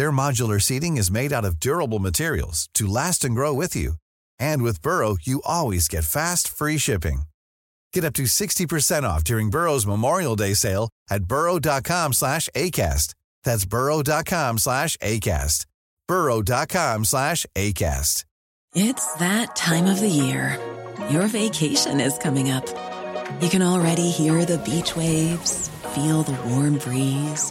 Their modular seating is made out of durable materials to last and grow with you. And with Burrow, you always get fast, free shipping. Get up to 60% off during Burrow's Memorial Day sale at burrow.com slash ACAST. That's burrow.com slash ACAST. burrow.com slash ACAST. It's that time of the year. Your vacation is coming up. You can already hear the beach waves, feel the warm breeze,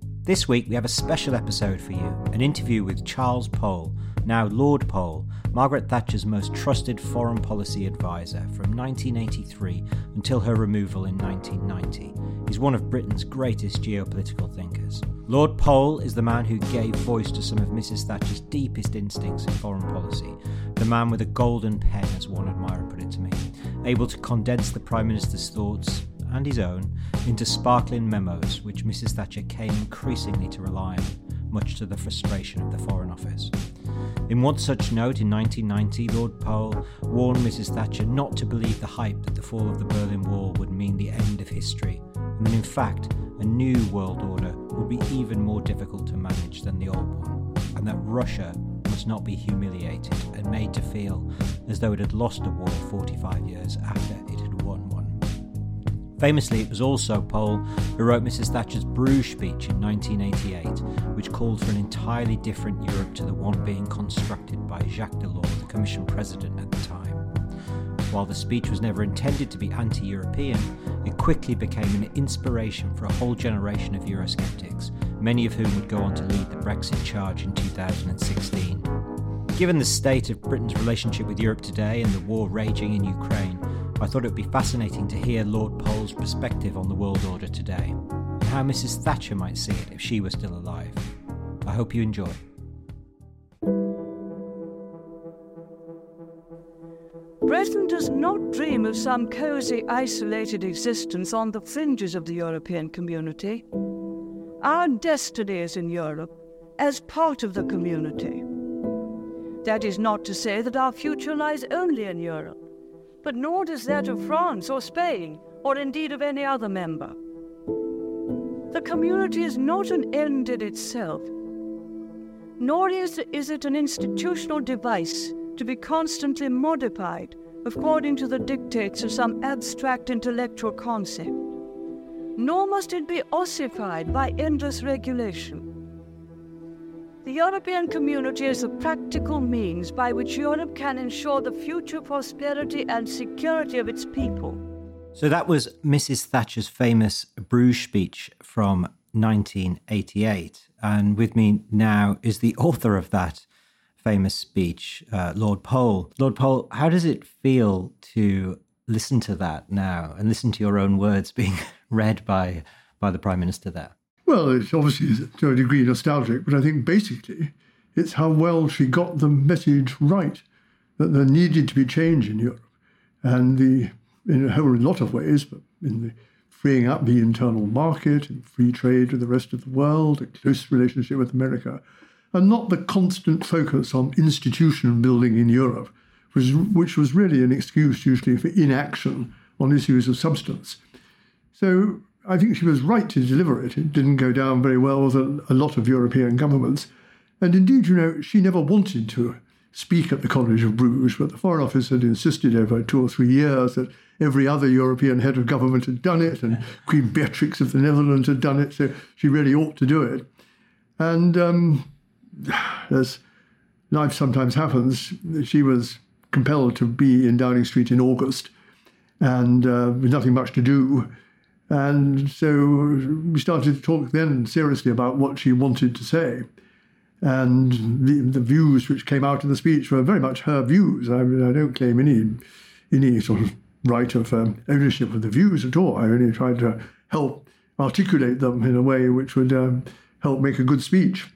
This week we have a special episode for you an interview with Charles Powell, now Lord Powell, Margaret Thatcher's most trusted foreign policy advisor from 1983 until her removal in 1990. He's one of Britain's greatest geopolitical thinkers. Lord Powell is the man who gave voice to some of Mrs. Thatcher's deepest instincts in foreign policy, the man with a golden pen, as one admirer put it to me, able to condense the Prime Minister's thoughts and his own into sparkling memos which Mrs. Thatcher came increasingly to rely on, much to the frustration of the Foreign Office. In one such note in 1990, Lord Powell warned Mrs. Thatcher not to believe the hype that the fall of the Berlin Wall would mean the end of history, and that in fact, a new world order would be even more difficult to manage than the old one, and that Russia must not be humiliated and made to feel as though it had lost a war 45 years after it had. Famously, it was also Powell who wrote Mrs. Thatcher's Bruges speech in 1988, which called for an entirely different Europe to the one being constructed by Jacques Delors, the Commission President at the time. While the speech was never intended to be anti European, it quickly became an inspiration for a whole generation of Eurosceptics, many of whom would go on to lead the Brexit charge in 2016. Given the state of Britain's relationship with Europe today and the war raging in Ukraine, I thought it would be fascinating to hear Lord Powell's perspective on the world order today, and how Mrs. Thatcher might see it if she were still alive. I hope you enjoy. Britain does not dream of some cosy, isolated existence on the fringes of the European community. Our destiny is in Europe as part of the community. That is not to say that our future lies only in Europe but nor does that of France or Spain, or indeed of any other member. The community is not an end in itself, nor is, is it an institutional device to be constantly modified according to the dictates of some abstract intellectual concept, nor must it be ossified by endless regulation. The European community is a practical means by which Europe can ensure the future prosperity and security of its people. So that was Mrs. Thatcher's famous Bruges speech from 1988. And with me now is the author of that famous speech, uh, Lord Powell. Lord Powell, how does it feel to listen to that now and listen to your own words being read by, by the Prime Minister there? Well, it's obviously to a degree nostalgic, but I think basically it's how well she got the message right that there needed to be change in Europe. And the, in a whole lot of ways, but in the freeing up the internal market and free trade with the rest of the world, a close relationship with America, and not the constant focus on institution building in Europe, which, which was really an excuse usually for inaction on issues of substance. So I think she was right to deliver it. It didn't go down very well with a, a, lot of European governments. And indeed, you know, she never wanted to speak at the College of Bruges, but the Foreign Office had insisted over two or three years that every other European head of government had done it, and Queen Beatrix of the Netherlands had done it, so she really ought to do it. And um, as life sometimes happens, she was compelled to be in Downing Street in August and uh, with nothing much to do. And so we started to talk then seriously about what she wanted to say. And the, the views which came out in the speech were very much her views. I, mean, I don't claim any, any sort of right of um, ownership of the views at all. I only tried to help articulate them in a way which would um, help make a good speech.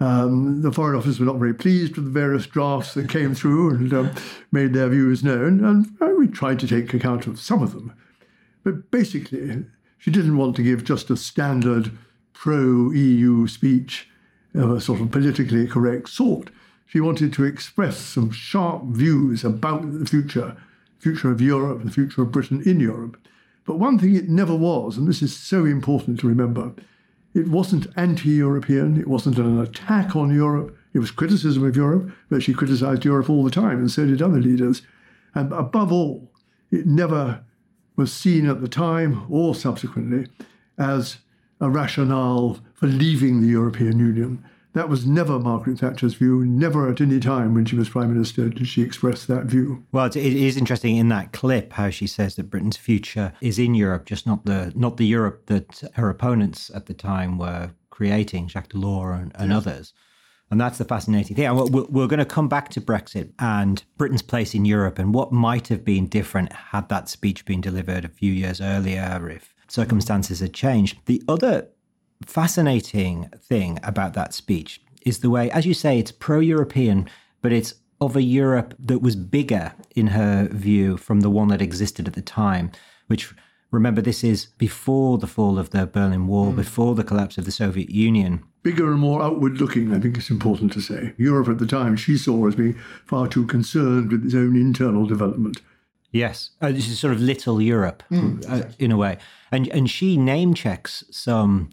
Um, the Foreign Office were not very pleased with the various drafts that came through and um, made their views known, and uh, we tried to take account of some of them. But basically, she didn't want to give just a standard pro EU speech of a sort of politically correct sort. She wanted to express some sharp views about the future, future of Europe, the future of Britain in Europe. But one thing it never was, and this is so important to remember, it wasn't anti European, it wasn't an attack on Europe, it was criticism of Europe, but she criticized Europe all the time, and so did other leaders. And above all, it never was seen at the time or subsequently as a rationale for leaving the European Union. That was never Margaret Thatcher's view. Never at any time when she was Prime Minister did she express that view. Well, it is interesting in that clip how she says that Britain's future is in Europe, just not the not the Europe that her opponents at the time were creating, Jacques Delors and, and yes. others. And that's the fascinating thing. We're, going to come back to Brexit and Britain's place in Europe and what might have been different had that speech been delivered a few years earlier, if circumstances had changed. The other fascinating thing about that speech is the way, as you say, it's pro European, but it's of a Europe that was bigger, in her view, from the one that existed at the time, which remember this is before the fall of the Berlin Wall, mm. before the collapse of the Soviet Union. Bigger and more outward looking, I think it's important to say. Europe at the time she saw as being far too concerned with its own internal development. Yes, uh, this is sort of little Europe mm, uh, in a way, and and she name checks some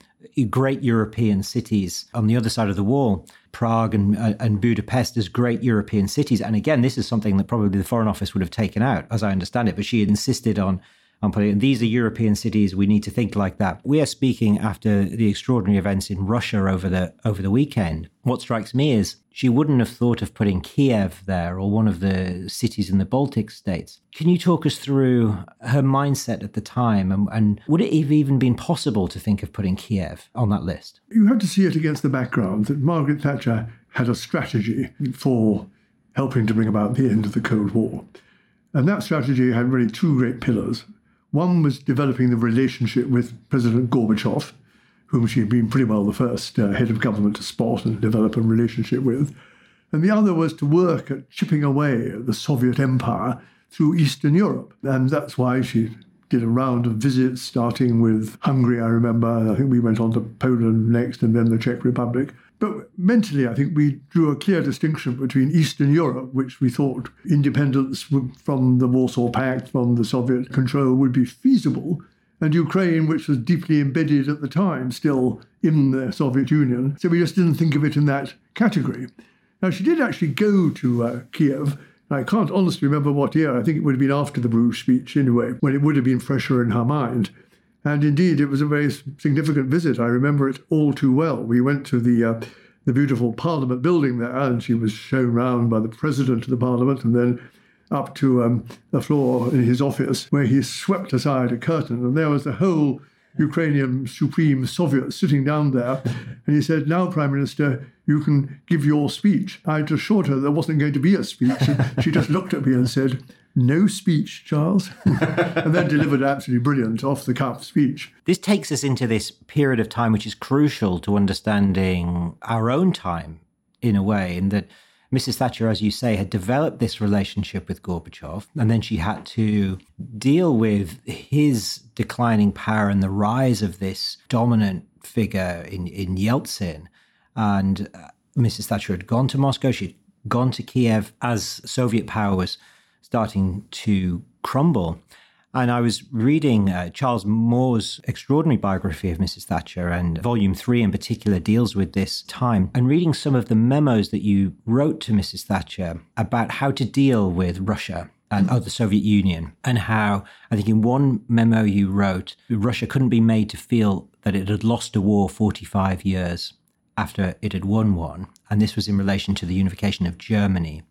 great European cities on the other side of the wall, Prague and, uh, and Budapest as great European cities. And again, this is something that probably the Foreign Office would have taken out, as I understand it. But she insisted on putting. These are European cities. We need to think like that. We are speaking after the extraordinary events in Russia over the over the weekend. What strikes me is she wouldn't have thought of putting Kiev there or one of the cities in the Baltic states. Can you talk us through her mindset at the time, and, and would it have even been possible to think of putting Kiev on that list? You have to see it against the background that Margaret Thatcher had a strategy for helping to bring about the end of the Cold War. And that strategy had really two great pillars. One was developing the relationship with President Gorbachev, whom she had been pretty well the first uh, head of government to spot and develop a relationship with. And the other was to work at chipping away at the Soviet empire through Eastern Europe. And that's why she did a round of visits, starting with Hungary, I remember. I think we went on to Poland next and then the Czech Republic. But mentally, I think we drew a clear distinction between Eastern Europe, which we thought independence from the Warsaw Pact, from the Soviet control, would be feasible, and Ukraine, which was deeply embedded at the time still in the Soviet Union. So we just didn't think of it in that category. Now, she did actually go to uh, Kiev. I can't honestly remember what year. I think it would have been after the Bruges speech anyway, when it would have been fresher in her mind. And indeed, it was a very significant visit. I remember it all too well. We went to the uh, the beautiful Parliament building there, and she was shown round by the President of the Parliament, and then up to um, the floor in his office, where he swept aside a curtain, and there was the whole Ukrainian Supreme Soviet sitting down there. And he said, Now, Prime Minister, you can give your speech. I just assured her there wasn't going to be a speech. she just looked at me and said, no speech, Charles, and then delivered absolutely brilliant off the cuff speech. This takes us into this period of time which is crucial to understanding our own time in a way, in that Mrs. Thatcher, as you say, had developed this relationship with Gorbachev, and then she had to deal with his declining power and the rise of this dominant figure in, in Yeltsin. And uh, Mrs. Thatcher had gone to Moscow, she'd gone to Kiev as Soviet power was starting to crumble. And I was reading uh, Charles Moore's extraordinary biography of Mrs. Thatcher, and volume three in particular deals with this time, and reading some of the memos that you wrote to Mrs. Thatcher about how to deal with Russia and oh, the Soviet Union, and how I think in one memo you wrote, Russia couldn't be made to feel that it had lost a war 45 years after it had won one. And this was in relation to the unification of Germany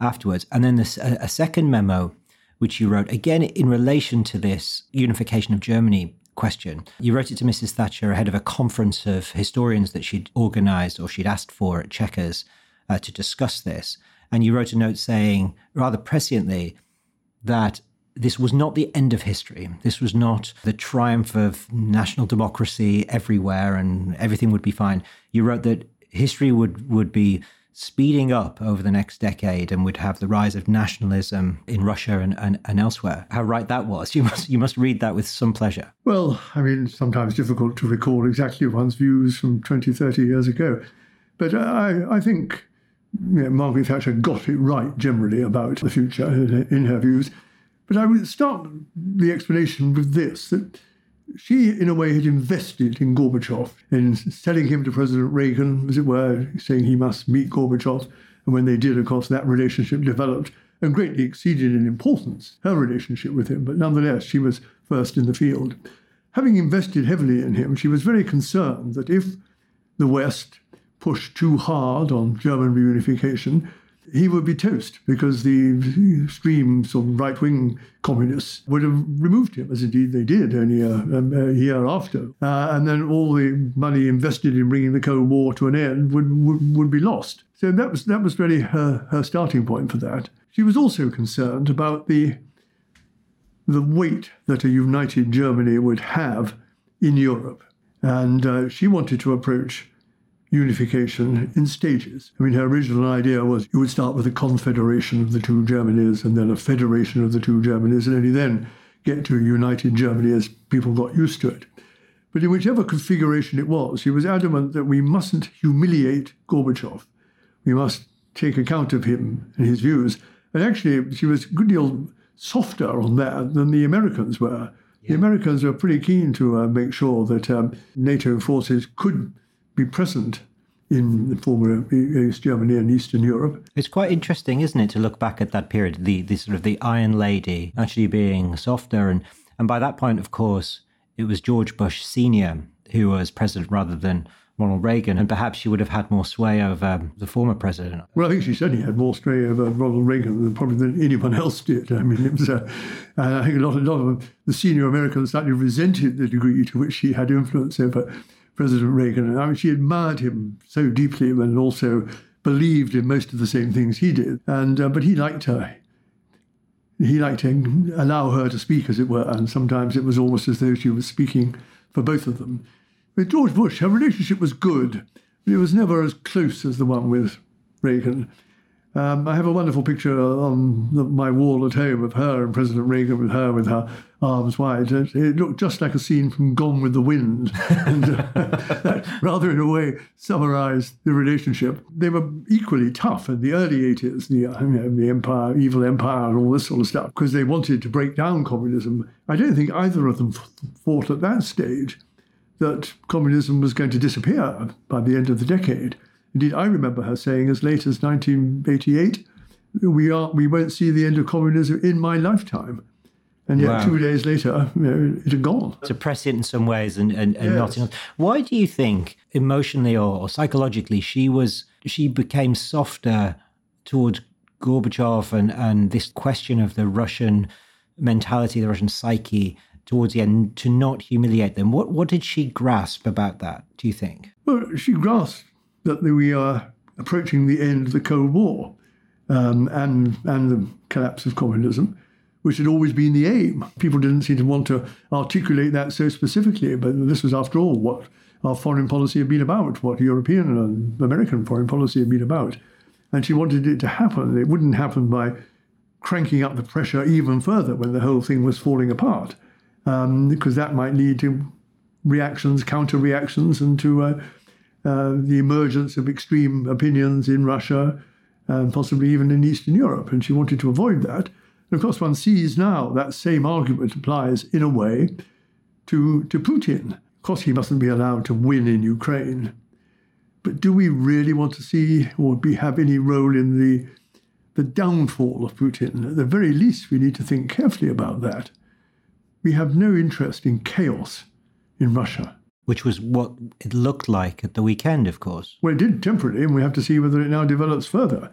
afterwards. And then this, a, a second memo, which you wrote, again, in relation to this unification of Germany question. You wrote it to Mrs. Thatcher ahead of a conference of historians that she'd organized or she'd asked for at Chequers uh, to discuss this. And you wrote a note saying, rather presciently, that this was not the end of history. This was not the triumph of national democracy everywhere and everything would be fine. You wrote that history would, would be speeding up over the next decade and would have the rise of nationalism in Russia and, and, and, elsewhere. How right that was. You must you must read that with some pleasure. Well, I mean, sometimes difficult to recall exactly one's views from 20, 30 years ago. But I, I think you know, Margaret Thatcher got it right generally about the future in her views. But I would start the explanation with this that she, in a way, had invested in Gorbachev, in selling him to President Reagan, as it were, saying he must meet Gorbachev. And when they did, of course, that relationship developed and greatly exceeded in importance her relationship with him. But nonetheless, she was first in the field. Having invested heavily in him, she was very concerned that if the West pushed too hard on German reunification, he would be toast because the extreme sort of right wing communists would have removed him, as indeed they did only a, a, a year after. Uh, and then all the money invested in bringing the Cold War to an end would, would, would be lost. So that was, that was really her, her starting point for that. She was also concerned about the, the weight that a united Germany would have in Europe. And uh, she wanted to approach unification in stages. I mean, her original idea was you would start with a confederation of the two Germanys and then a federation of the two Germanys, and only then get to a united Germany as people got used to it. But in whichever configuration it was, she was adamant that we mustn't humiliate Gorbachev. We must take account of him and his views. And actually, she was a good deal softer on that than the Americans were. Yeah. The Americans were pretty keen to uh, make sure that um, NATO forces could be present in the former East Germany and Eastern Europe. It's quite interesting, isn't it, to look back at that period, the, the sort of the Iron Lady actually being softer. And, and by that point, of course, it was George Bush Sr. who was president rather than Ronald Reagan, and perhaps she would have had more sway over the former president. Well, I think she certainly had more sway over Ronald Reagan than probably than anyone else did. I mean, it was, uh, I think a lot, a lot of the senior Americans slightly resented the degree to which she had influence over President Reagan. I mean, she admired him so deeply and also believed in most of the same things he did. And uh, but he liked her. He liked to allow her to speak, as it were, and sometimes it was almost as though she was speaking for both of them. With George Bush, her relationship was good, but it was never as close as the one with Reagan. Um, I have a wonderful picture on the, my wall at home of her and President Reagan with her with her arms wide. It, it looked just like a scene from Gone with the Wind, and uh, that rather in a way summarised the relationship. They were equally tough in the early 80s, the, you know, the empire, evil empire, and all this sort of stuff, because they wanted to break down communism. I don't think either of them thought at that stage that communism was going to disappear by the end of the decade. Indeed, I remember her saying as late as 1988, we, are, we won't see the end of communism in my lifetime. And yet, wow. two days later, you know, it had gone. It's a prescient in some ways, and, and, and yes. not in others. Why do you think, emotionally or, or psychologically, she was she became softer towards Gorbachev and, and this question of the Russian mentality, the Russian psyche towards the end, to not humiliate them? What what did she grasp about that? Do you think? Well, she grasped that we are approaching the end of the Cold War um, and, and the collapse of communism, which had always been the aim. People didn't seem to want to articulate that so specifically, but this was, after all, what our foreign policy had been about, what European and American foreign policy had been about. And she wanted it to happen. It wouldn't happen by cranking up the pressure even further when the whole thing was falling apart, um, because that might lead to reactions, counter reactions, and to uh, uh, the emergence of extreme opinions in Russia and possibly even in Eastern Europe. And she wanted to avoid that. And of course, one sees now that same argument applies in a way to, to Putin. Of course, he mustn't be allowed to win in Ukraine. But do we really want to see or be, have any role in the, the downfall of Putin? At the very least, we need to think carefully about that. We have no interest in chaos in Russia which was what it looked like at the weekend, of course. Well, it did temporarily, and we have to see whether it now develops further.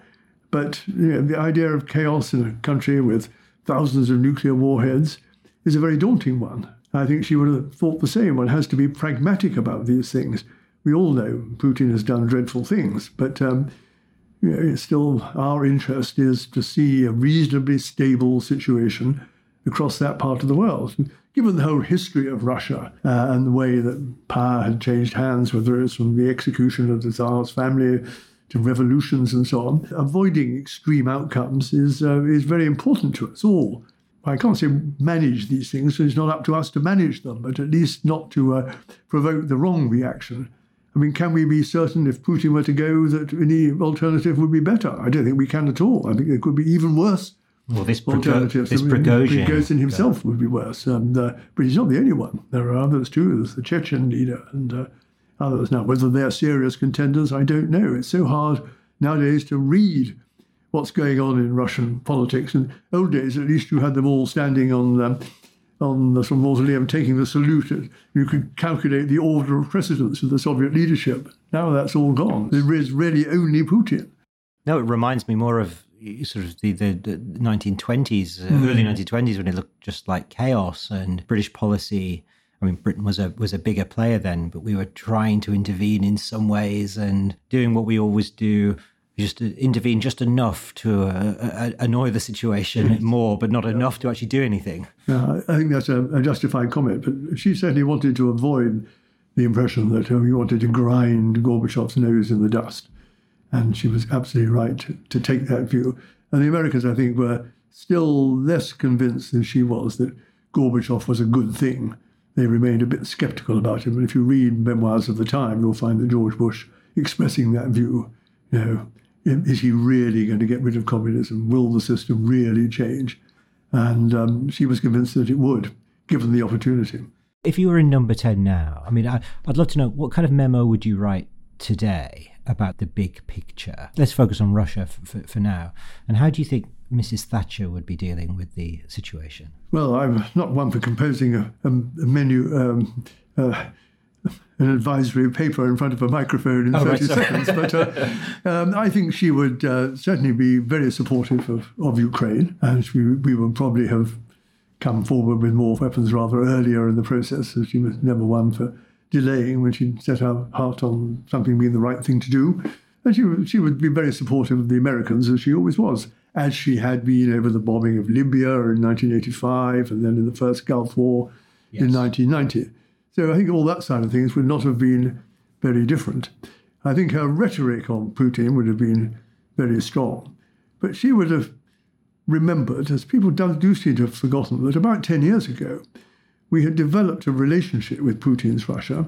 But you know, the idea of chaos in a country with thousands of nuclear warheads is a very daunting one. I think she would have thought the same. One has to be pragmatic about these things. We all know Putin has done dreadful things, but um, you know, still our interest is to see a reasonably stable situation across that part of the world. Given the whole history of Russia uh, and the way that power had changed hands, whether it's from the execution of the Tsar's family to revolutions and so on, avoiding extreme outcomes is uh, is very important to us all. I can't say manage these things, so it's not up to us to manage them, but at least not to uh, provoke the wrong reaction. I mean, can we be certain if Putin were to go that any alternative would be better? I don't think we can at all. I think it could be even worse. Well, this, alternatives. this Prigozhin, Prigozhin himself yeah. would be worse. And, uh, but he's not the only one. There are others too. There's the Chechen leader and uh, others. Now, whether they're serious contenders, I don't know. It's so hard nowadays to read what's going on in Russian politics. In old days, at least, you had them all standing on um, on the sort of mausoleum taking the salute. You could calculate the order of precedence of the Soviet leadership. Now that's all gone. There is really only Putin. No, it reminds me more of sort of the, the, the 1920s, uh, mm. early 1920s, when it looked just like chaos and British policy. I mean, Britain was a was a bigger player then, but we were trying to intervene in some ways and doing what we always do just intervene just enough to uh, uh, annoy the situation more, but not enough to actually do anything. Yeah, I think that's a, a, justified comment. But she certainly wanted to avoid the impression that uh, we wanted to grind Gorbachev's nose in the dust. And she was absolutely right to, to take that view. And the Americans, I think, were still less convinced than she was that Gorbachev was a good thing. They remained a bit skeptical about him. And if you read memoirs of the time, you'll find that George Bush expressing that view, you know, is he really going to get rid of communism? Will the system really change? And um, she was convinced that it would, given the opportunity. If you were in number 10 now, I mean, I, would love to know what kind of memo would you write today about the big picture? Let's focus on Russia for, for, for now. And how do you think Mrs. Thatcher would be dealing with the situation? Well, I'm not one for composing a, a, a menu. Um, uh, an advisory paper in front of a microphone in oh, 30 right, seconds. But uh, um, I think she would uh, certainly be very supportive of, of Ukraine, and we, we would probably have come forward with more weapons rather earlier in the process. So she was never one for delaying when she set her heart on something being the right thing to do. And she, she would be very supportive of the Americans, as she always was, as she had been over the bombing of Libya in 1985 and then in the first Gulf War yes. in 1990. So I think all that side of things would not have been very different. I think her rhetoric on Putin would have been very strong. But she would have remembered, as people do seem to have forgotten, that about 10 years ago, we had developed a relationship with Putin's Russia,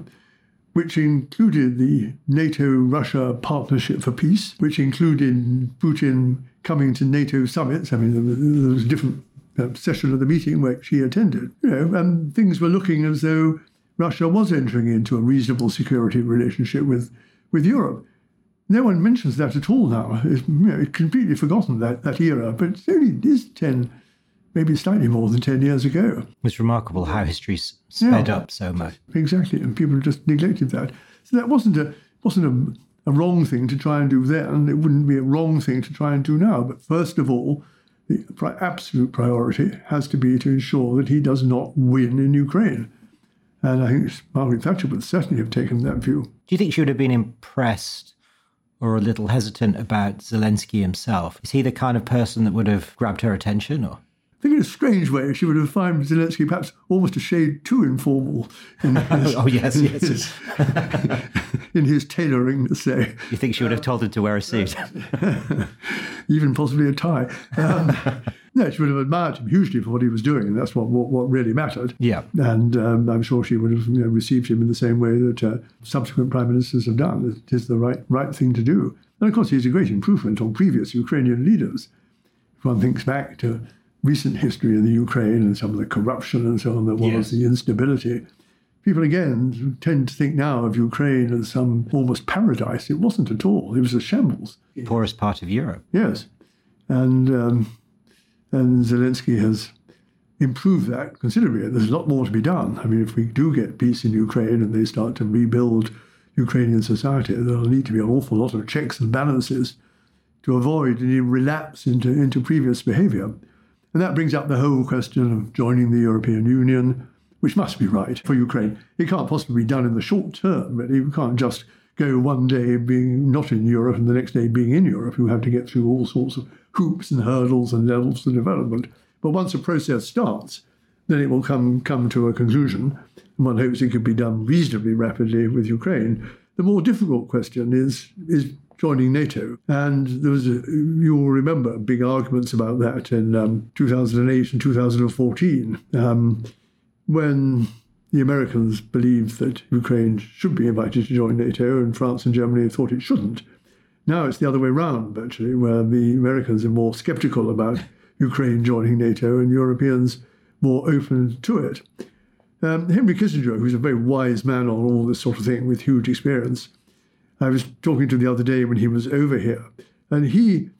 which included the NATO Russia Partnership for Peace, which included Putin coming to NATO summits. I mean, there was a different uh, session of the meeting where she attended, you know, and things were looking as though Russia was entering into a reasonable security relationship with, with Europe. No one mentions that at all now. It's, you know, completely forgotten that, that era, but it only is 10, maybe slightly more than 10 years ago. It's remarkable how history's sped yeah, up so much. Exactly, and people just neglected that. So that wasn't a, wasn't a, a wrong thing to try and do then. It wouldn't be a wrong thing to try and do now. But first of all, the absolute priority has to be to ensure that he does not win in Ukraine. And I think Margaret Thatcher would certainly have taken that view. Do you think she would have been impressed or a little hesitant about Zelensky himself? Is he the kind of person that would have grabbed her attention or? Think in a strange way, she would have found Zelensky perhaps almost a shade too informal. In his, oh, yes, in yes. His, in his tailoring, let's say. You think she would have told him to wear a suit? Even possibly a tie. Um, no, she would have admired him hugely for what he was doing, and that's what what, what really mattered. Yeah. And um, I'm sure she would have you know, received him in the same way that uh, subsequent prime ministers have done. It is the right, right thing to do. And of course, he's a great improvement on previous Ukrainian leaders. If one thinks back to recent history in the Ukraine and some of the corruption and so on that was, yes. the instability. People again tend to think now of Ukraine as some almost paradise. It wasn't at all. It was a shambles. Poorest part of Europe. Yes. And, um, and Zelensky has improved that considerably. There's a lot more to be done. I mean, if we do get peace in Ukraine and they start to rebuild Ukrainian society, there'll need to be an awful lot of checks and balances to avoid any relapse into, into previous behaviour. And that brings up the whole question of joining the European Union, which must be right for Ukraine. It can't possibly be done in the short term, but you can't just go one day being not in Europe and the next day being in Europe. You have to get through all sorts of hoops and hurdles and levels of development. But once a process starts, then it will come come to a conclusion. And one hopes it could be done reasonably rapidly with Ukraine. The more difficult question is is joining NATO. And there was, a, you will remember, big arguments about that in um, 2008 and 2014, um, when the Americans believed that Ukraine should be invited to join NATO, and France and Germany thought it shouldn't. Now it's the other way around, virtually, where the Americans are more skeptical about Ukraine joining NATO and Europeans more open to it. Um, Henry Kissinger, who's a very wise man on all this sort of thing with huge experience, I was talking to him the other day when he was over here, and he,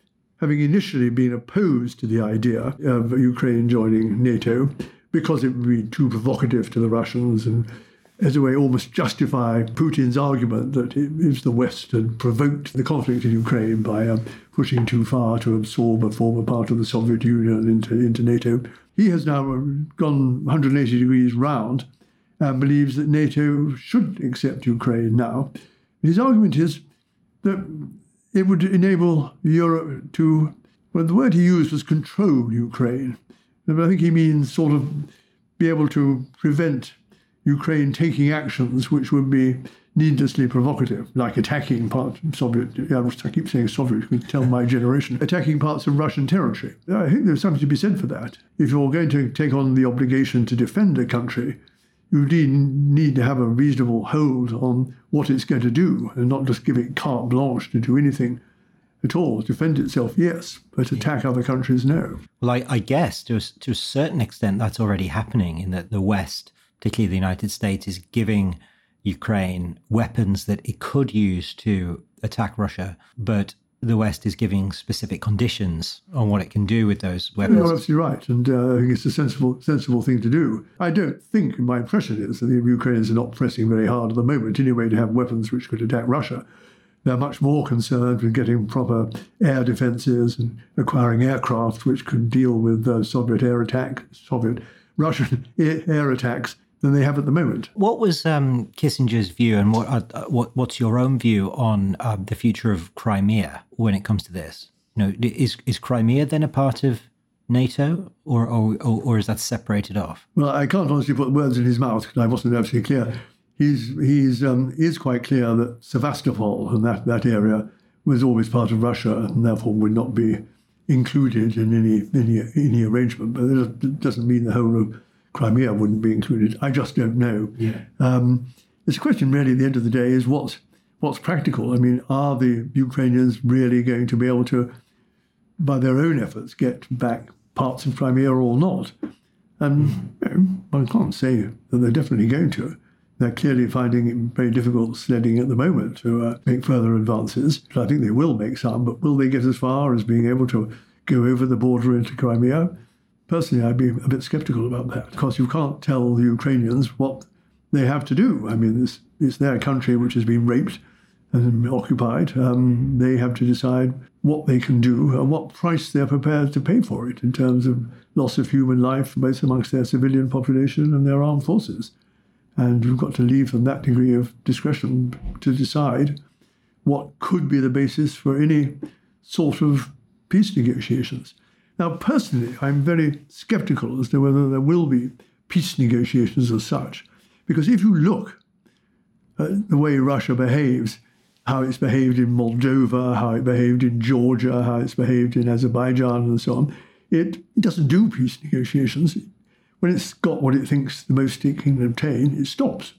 having initially been opposed to the idea of Ukraine joining NATO because it would be too provocative to the Russians and as a way almost justify Putin's argument that it is the West had provoked the conflict in Ukraine by um, pushing too far to absorb a former part of the Soviet Union into, into NATO. He has now gone 180 degrees round and believes that NATO should accept Ukraine now his argument is that it would enable Europe to, well, the word he used was control Ukraine. But I think he means sort of be able to prevent Ukraine taking actions which would be needlessly provocative, like attacking parts of Soviet, I keep saying Soviet, you can tell my generation, attacking parts of Russian territory. I think there's something to be said for that. If you're going to take on the obligation to defend a country, you need to have a reasonable hold on what it's going to do and not just give it carte blanche to do anything at all. Defend itself, yes, but attack other countries, no. Well, I, I guess to a, to a certain extent that's already happening in that the West, particularly the United States, is giving Ukraine weapons that it could use to attack Russia, but the West is giving specific conditions on what it can do with those weapons. You're absolutely right, and uh, I think it's a sensible, sensible thing to do. I don't think, my impression is, that the Ukrainians are not pressing very hard at the moment, anyway, to have weapons which could attack Russia. They're much more concerned with getting proper air defences and acquiring aircraft which could deal with uh, Soviet air attack, Soviet Russian air attacks than they have at the moment. What was um, Kissinger's view, and what, uh, what, what's your own view on uh, the future of Crimea when it comes to this? You know, is is Crimea then a part of NATO, or or, or is that separated off? Well, I can't honestly put words in his mouth because I wasn't absolutely clear. He's he's um, is quite clear that Sevastopol and that, that area was always part of Russia and therefore would not be included in any any any arrangement. But it doesn't mean the whole of Crimea wouldn't be included. I just don't know. Yeah. Um, it's a question, really, at the end of the day, is what's what's practical. I mean, are the Ukrainians really going to be able to, by their own efforts, get back parts of Crimea or not? And you know, one can't say that they're definitely going to. They're clearly finding it very difficult sledding at the moment to uh, make further advances. I think they will make some, but will they get as far as being able to go over the border into Crimea? Personally, I'd be a bit skeptical about that because you can't tell the Ukrainians what they have to do. I mean, it's, it's their country which has been raped and occupied. Um, they have to decide what they can do and what price they're prepared to pay for it in terms of loss of human life, both amongst their civilian population and their armed forces. And we've got to leave them that degree of discretion to decide what could be the basis for any sort of peace negotiations. Now, personally, I'm very skeptical as to whether there will be peace negotiations as such, because if you look at the way Russia behaves, how it's behaved in Moldova, how it behaved in Georgia, how it's behaved in Azerbaijan, and so on, it doesn't do peace negotiations. When it's got what it thinks the most it can obtain, it stops.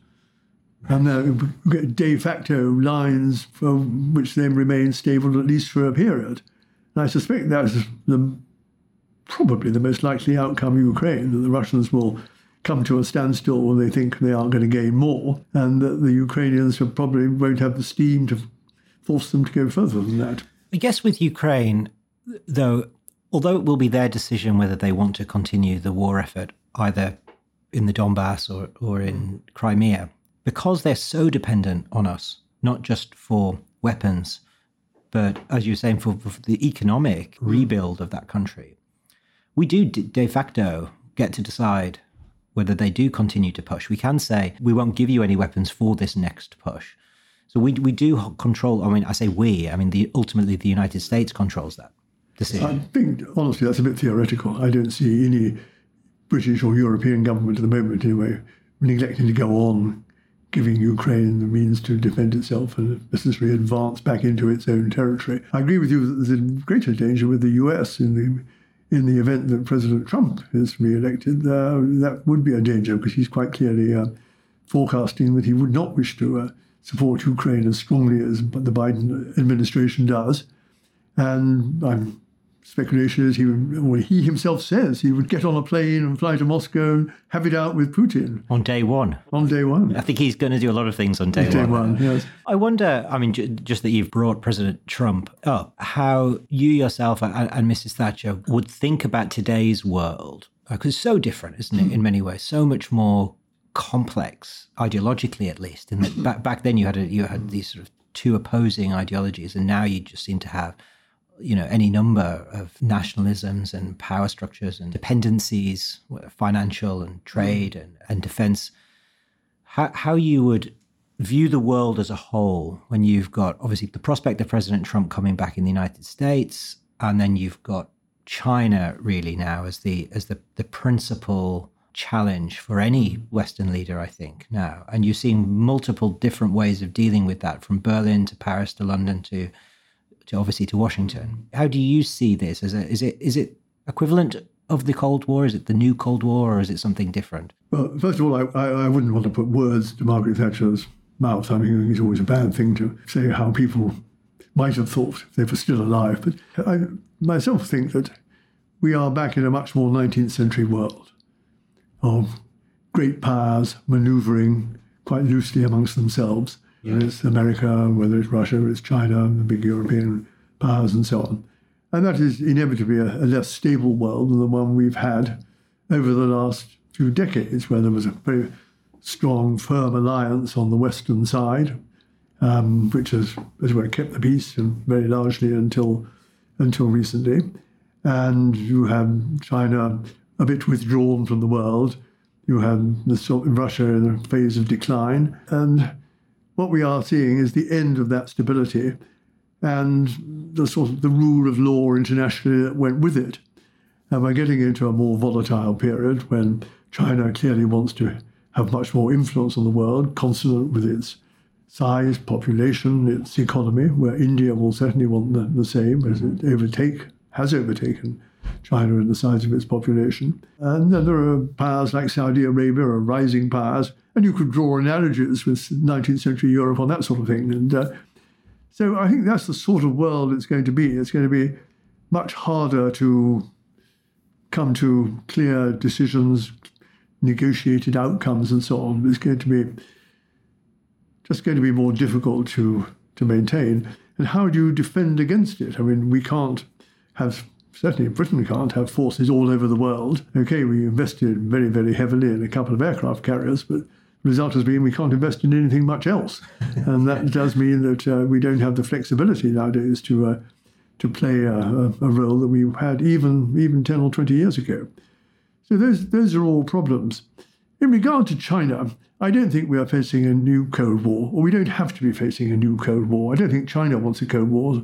And then you get de facto lines which then remain stable at least for a period. And I suspect that's the probably the most likely outcome in Ukraine, that the Russians will come to a standstill when they think they aren't going to gain more, and that the Ukrainians probably won't have the steam to force them to go further than that. I guess with Ukraine, though, although it will be their decision whether they want to continue the war effort, either in the Donbass or, or in Crimea, because they're so dependent on us, not just for weapons, But as you were saying, for, for the economic mm. rebuild of that country, we do de facto get to decide whether they do continue to push. We can say we won't give you any weapons for this next push. So we we do control. I mean, I say we. I mean, the ultimately the United States controls that decision. I think honestly that's a bit theoretical. I don't see any British or European government at the moment, anyway, neglecting to go on giving Ukraine the means to defend itself and necessarily advance back into its own territory. I agree with you that there's a greater danger with the US in the in the event that President Trump is re-elected. Uh, that would be a danger because he's quite clearly uh, forecasting that he would not wish to uh, support Ukraine as strongly as the Biden administration does. And I'm speculation is he would, well, he himself says he would get on a plane and fly to Moscow and have it out with Putin on day one. On day one, I think he's going to do a lot of things on day, day one. one. Yes. I wonder. I mean, just that you've brought President Trump up, how you yourself and, and Mrs. Thatcher would think about today's world uh, because it's so different, isn't it? In many ways, so much more complex ideologically, at least. And back back then you had a, you had these sort of two opposing ideologies, and now you just seem to have you know any number of nationalisms and power structures and dependencies, financial and trade mm. and, and defense. How, how you would view the world as a whole when you've got obviously the prospect of President Trump coming back in the United States, and then you've got China really now as the as the the principal challenge for any Western leader, I think, now. And you're seeing multiple different ways of dealing with that, from Berlin to Paris to London to to obviously to Washington. How do you see this? As a, is it is it equivalent of the Cold War? Is it the new Cold War, or is it something different? Well, first of all, I, I, I wouldn't want to put words to Margaret Thatcher's mouth. I mean, it's always a bad thing to say how people might have thought if they were still alive. But I myself think that we are back in a much more 19th century world of great powers manoeuvring quite loosely amongst themselves whether it's America, whether it's Russia, whether it's China, the big European powers, and so on. And that is inevitably a, a less stable world than the one we've had over the last few decades, where there was a very strong, firm alliance on the Western side, um, which has, as well, kept the peace and very largely until until recently. And you have China a bit withdrawn from the world. You have the, Russia in a phase of decline, and what we are seeing is the end of that stability and the sort of the rule of law internationally that went with it. And we're getting into a more volatile period when China clearly wants to have much more influence on the world, consonant with its size, population, its economy, where India will certainly want the, the same as it overtake, has overtaken China in the size of its population. And then there are powers like Saudi Arabia or rising powers and you could draw analogies with 19th century Europe on that sort of thing. And uh, so I think that's the sort of world it's going to be. It's going to be much harder to come to clear decisions, negotiated outcomes, and so on. It's going to be just going to be more difficult to to maintain. And how do you defend against it? I mean, we can't have certainly Britain can't have forces all over the world. Okay, we invested very, very heavily in a couple of aircraft carriers, but result has been we can't invest in anything much else. and that does mean that uh, we don't have the flexibility nowadays to uh, to play a, a, role that we had even even 10 or 20 years ago. So those those are all problems. In regard to China, I don't think we are facing a new Cold War, or we don't have to be facing a new Cold War. I don't think China wants a Cold War,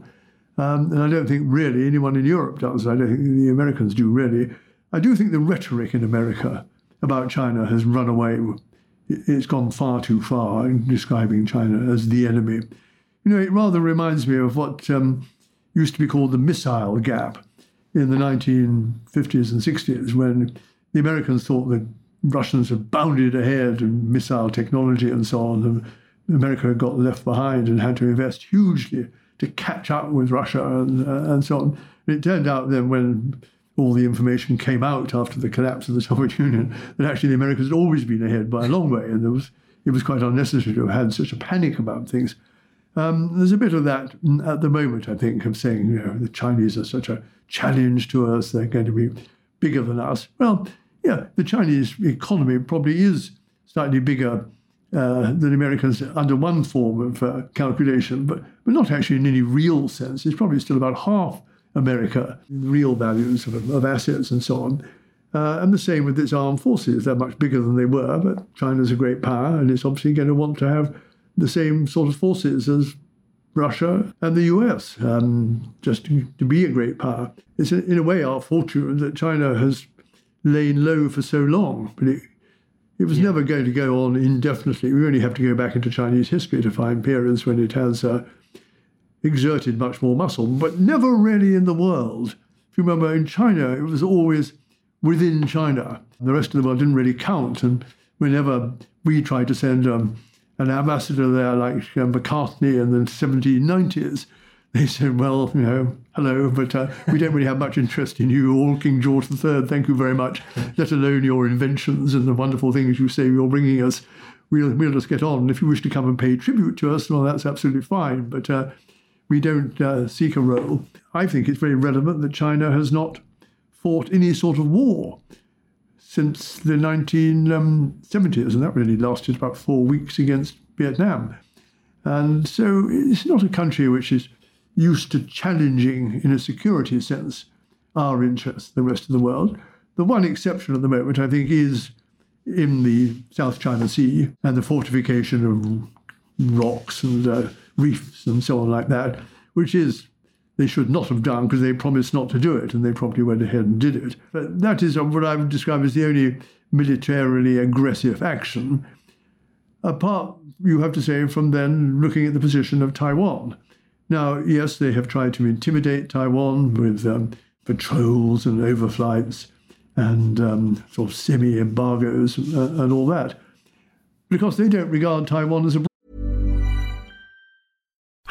um, and I don't think really anyone in Europe does. I don't think the Americans do really. I do think the rhetoric in America about China has run away it's gone far too far in describing China as the enemy. You know, it rather reminds me of what um, used to be called the missile gap in the 1950s and 60s when the Americans thought the Russians had bounded ahead in missile technology and so on. And America had got left behind and had to invest hugely to catch up with Russia and, uh, and so on. It turned out then when all the information came out after the collapse of the Soviet Union that actually the Americans had always been ahead by a long way, and there was it was quite unnecessary to have had such a panic about things. Um, there's a bit of that at the moment, I think, of saying you know the Chinese are such a challenge to us; they're going to be bigger than us. Well, yeah, the Chinese economy probably is slightly bigger uh, the Americans under one form of uh, calculation, but, but not actually in any real sense. It's probably still about half America, real values of, of assets and so on. Uh, and the same with its armed forces. They're much bigger than they were, but China's a great power, and it's obviously going to want to have the same sort of forces as Russia and the US, um, just to, to, be a great power. It's in a way our fortune that China has lain low for so long, but it, it was yeah. never going to go on indefinitely. We only have to go back into Chinese history to find periods when it has uh, exerted much more muscle, but never really in the world. If you remember, in China, it was always within China. The rest of the world didn't really count. And whenever we tried to send um, an ambassador there, like um, Macartney in the 1790s, they said, well, you know, hello, but uh, we don't really have much interest in you or King George III. Thank you very much, let alone your inventions and the wonderful things you say you're bringing us. We'll, we'll just get on. If you wish to come and pay tribute to us, well, that's absolutely fine. But uh, we don't uh, seek a role. I think it's very relevant that China has not fought any sort of war since the 1970s, and that really lasted about four weeks against Vietnam. And so it's not a country which is used to challenging, in a security sense, our interests, the rest of the world. The one exception at the moment, I think, is in the South China Sea and the fortification of rocks and uh, reefs and so on like that, which is they should not have done because they promised not to do it, and they probably went ahead and did it. But that is what I would describe as the only militarily aggressive action. Apart, you have to say, from then looking at the position of Taiwan. Now, yes, they have tried to intimidate Taiwan with um, patrols and overflights and um, sort of semi embargoes and, uh, and all that, because they don't regard Taiwan as a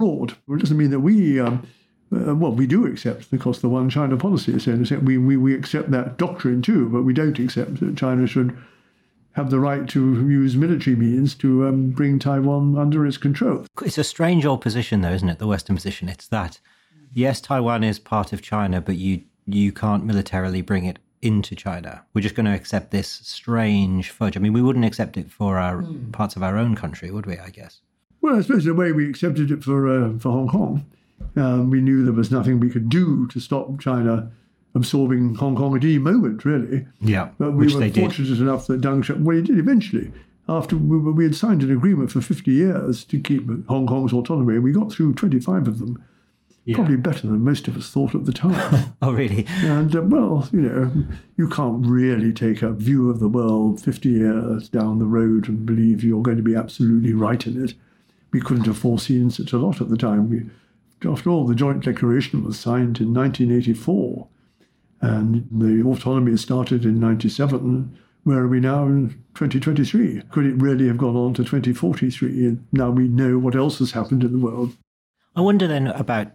It doesn't mean that we, um, uh, well, we do accept, of course, the one China policy. So we, we, we accept that doctrine too, but we don't accept that China should have the right to use military means to um, bring Taiwan under its control. It's a strange old position, though, isn't it? The Western position. It's that, yes, Taiwan is part of China, but you you can't militarily bring it into China. We're just going to accept this strange fudge. I mean, we wouldn't accept it for our mm. parts of our own country, would we? I guess. Well, I suppose in a way we accepted it for uh, for Hong Kong. Um, we knew there was nothing we could do to stop China absorbing Hong Kong at any moment, really. Yeah, but we were fortunate did. enough that Deng Xiaoping, well, he did eventually. After we, we, had signed an agreement for 50 years to keep Hong Kong's autonomy, and we got through 25 of them. Yeah. Probably better than most of us thought at the time. oh, really? And, uh, well, you know, you can't really take a view of the world 50 years down the road and believe you're going to be absolutely right in it we couldn't have foreseen such a lot at the time. We, after all, the Joint Declaration was signed in 1984, and the autonomy started in 97. Where are we now in 2023? Could it really have gone on to 2043? And now we know what else has happened in the world. I wonder then about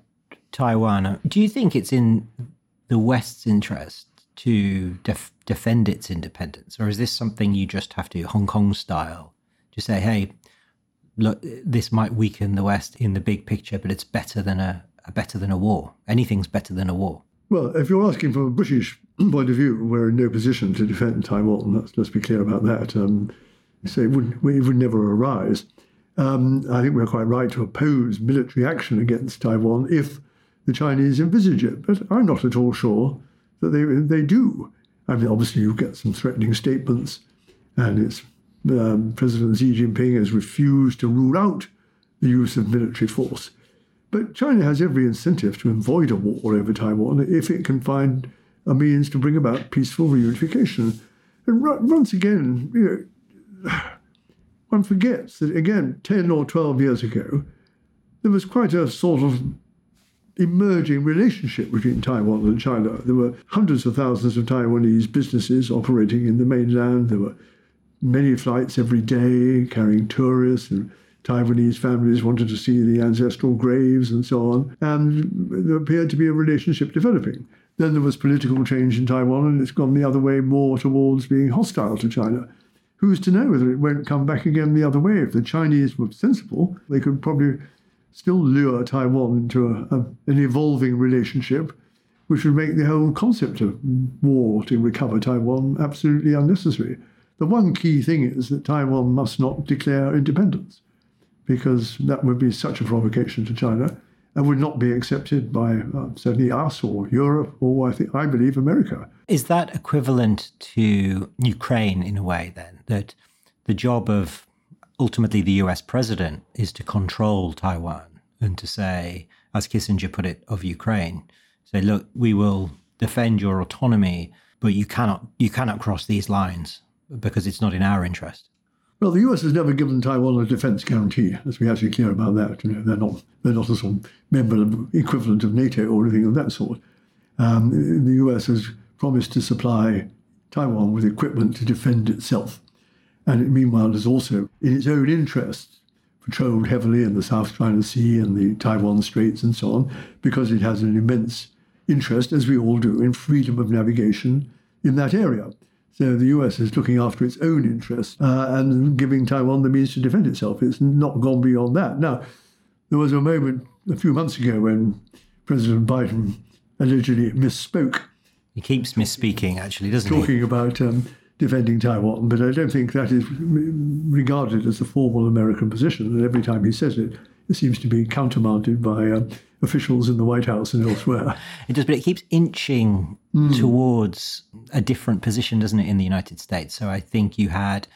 Taiwan. Do you think it's in the West's interest to def- defend its independence, or is this something you just have to Hong Kong style? Just say, hey, look, this might weaken the West in the big picture, but it's better than a, a better than a war. Anything's better than a war. Well, if you're asking from a British point of view, we're in no position to defend Taiwan. Let's, let's be clear about that. Um, so it would, it would never arise. Um, I think we're quite right to oppose military action against Taiwan if the Chinese envisage it. But I'm not at all sure that they, they do. I mean, obviously, you get some threatening statements and its um, President Xi Jinping has refused to rule out the use of military force. But China has every incentive to avoid a war over Taiwan if it can find a means to bring about peaceful reunification. And once again, you know, one forgets that, again, 10 or 12 years ago, there was quite a sort of emerging relationship between Taiwan and China. There were hundreds of thousands of Taiwanese businesses operating in the mainland. There were many flights every day carrying tourists and Taiwanese families wanted to see the ancestral graves and so on. And there appeared to be a relationship developing. Then there was political change in Taiwan, and it's gone the other way more towards being hostile to China. Who's to know whether it won't come back again the other way? If the Chinese were sensible, they could probably still lure Taiwan into a, a, an evolving relationship, which would make the whole concept of war to recover Taiwan absolutely unnecessary. The one key thing is that Taiwan must not declare independence, because that would be such a provocation to China and would not be accepted by uh, certainly us or Europe or I think I believe America. Is that equivalent to Ukraine in a way then that the job of ultimately the US president is to control Taiwan and to say, as Kissinger put it of Ukraine, say, look, we will defend your autonomy, but you cannot you cannot cross these lines because it's not in our interest. Well, the US has never given Taiwan a defence guarantee. Let's be actually clear about that. You know, they're not they're not a sort of member of, equivalent of NATO or anything of that sort. Um, the US has promised to supply Taiwan with equipment to defend itself and it meanwhile has also in its own interest patrolled heavily in the South China Sea and the Taiwan Straits and so on, because it has an immense interest, as we all do, in freedom of navigation in that area. So the US is looking after its own interests uh, and giving Taiwan the means to defend itself. It's not gone beyond that. Now, there was a moment a few months ago when President Biden allegedly misspoke. He keeps misspeaking, actually, doesn't talking he? Talking about um, defending Taiwan, but I don't think that is regarded as a formal American position. And every time he says it, it seems to be countermanded by uh, officials in the White House and elsewhere. It does, but it keeps inching mm. towards a different position, doesn't it, in the United States? So I think you had,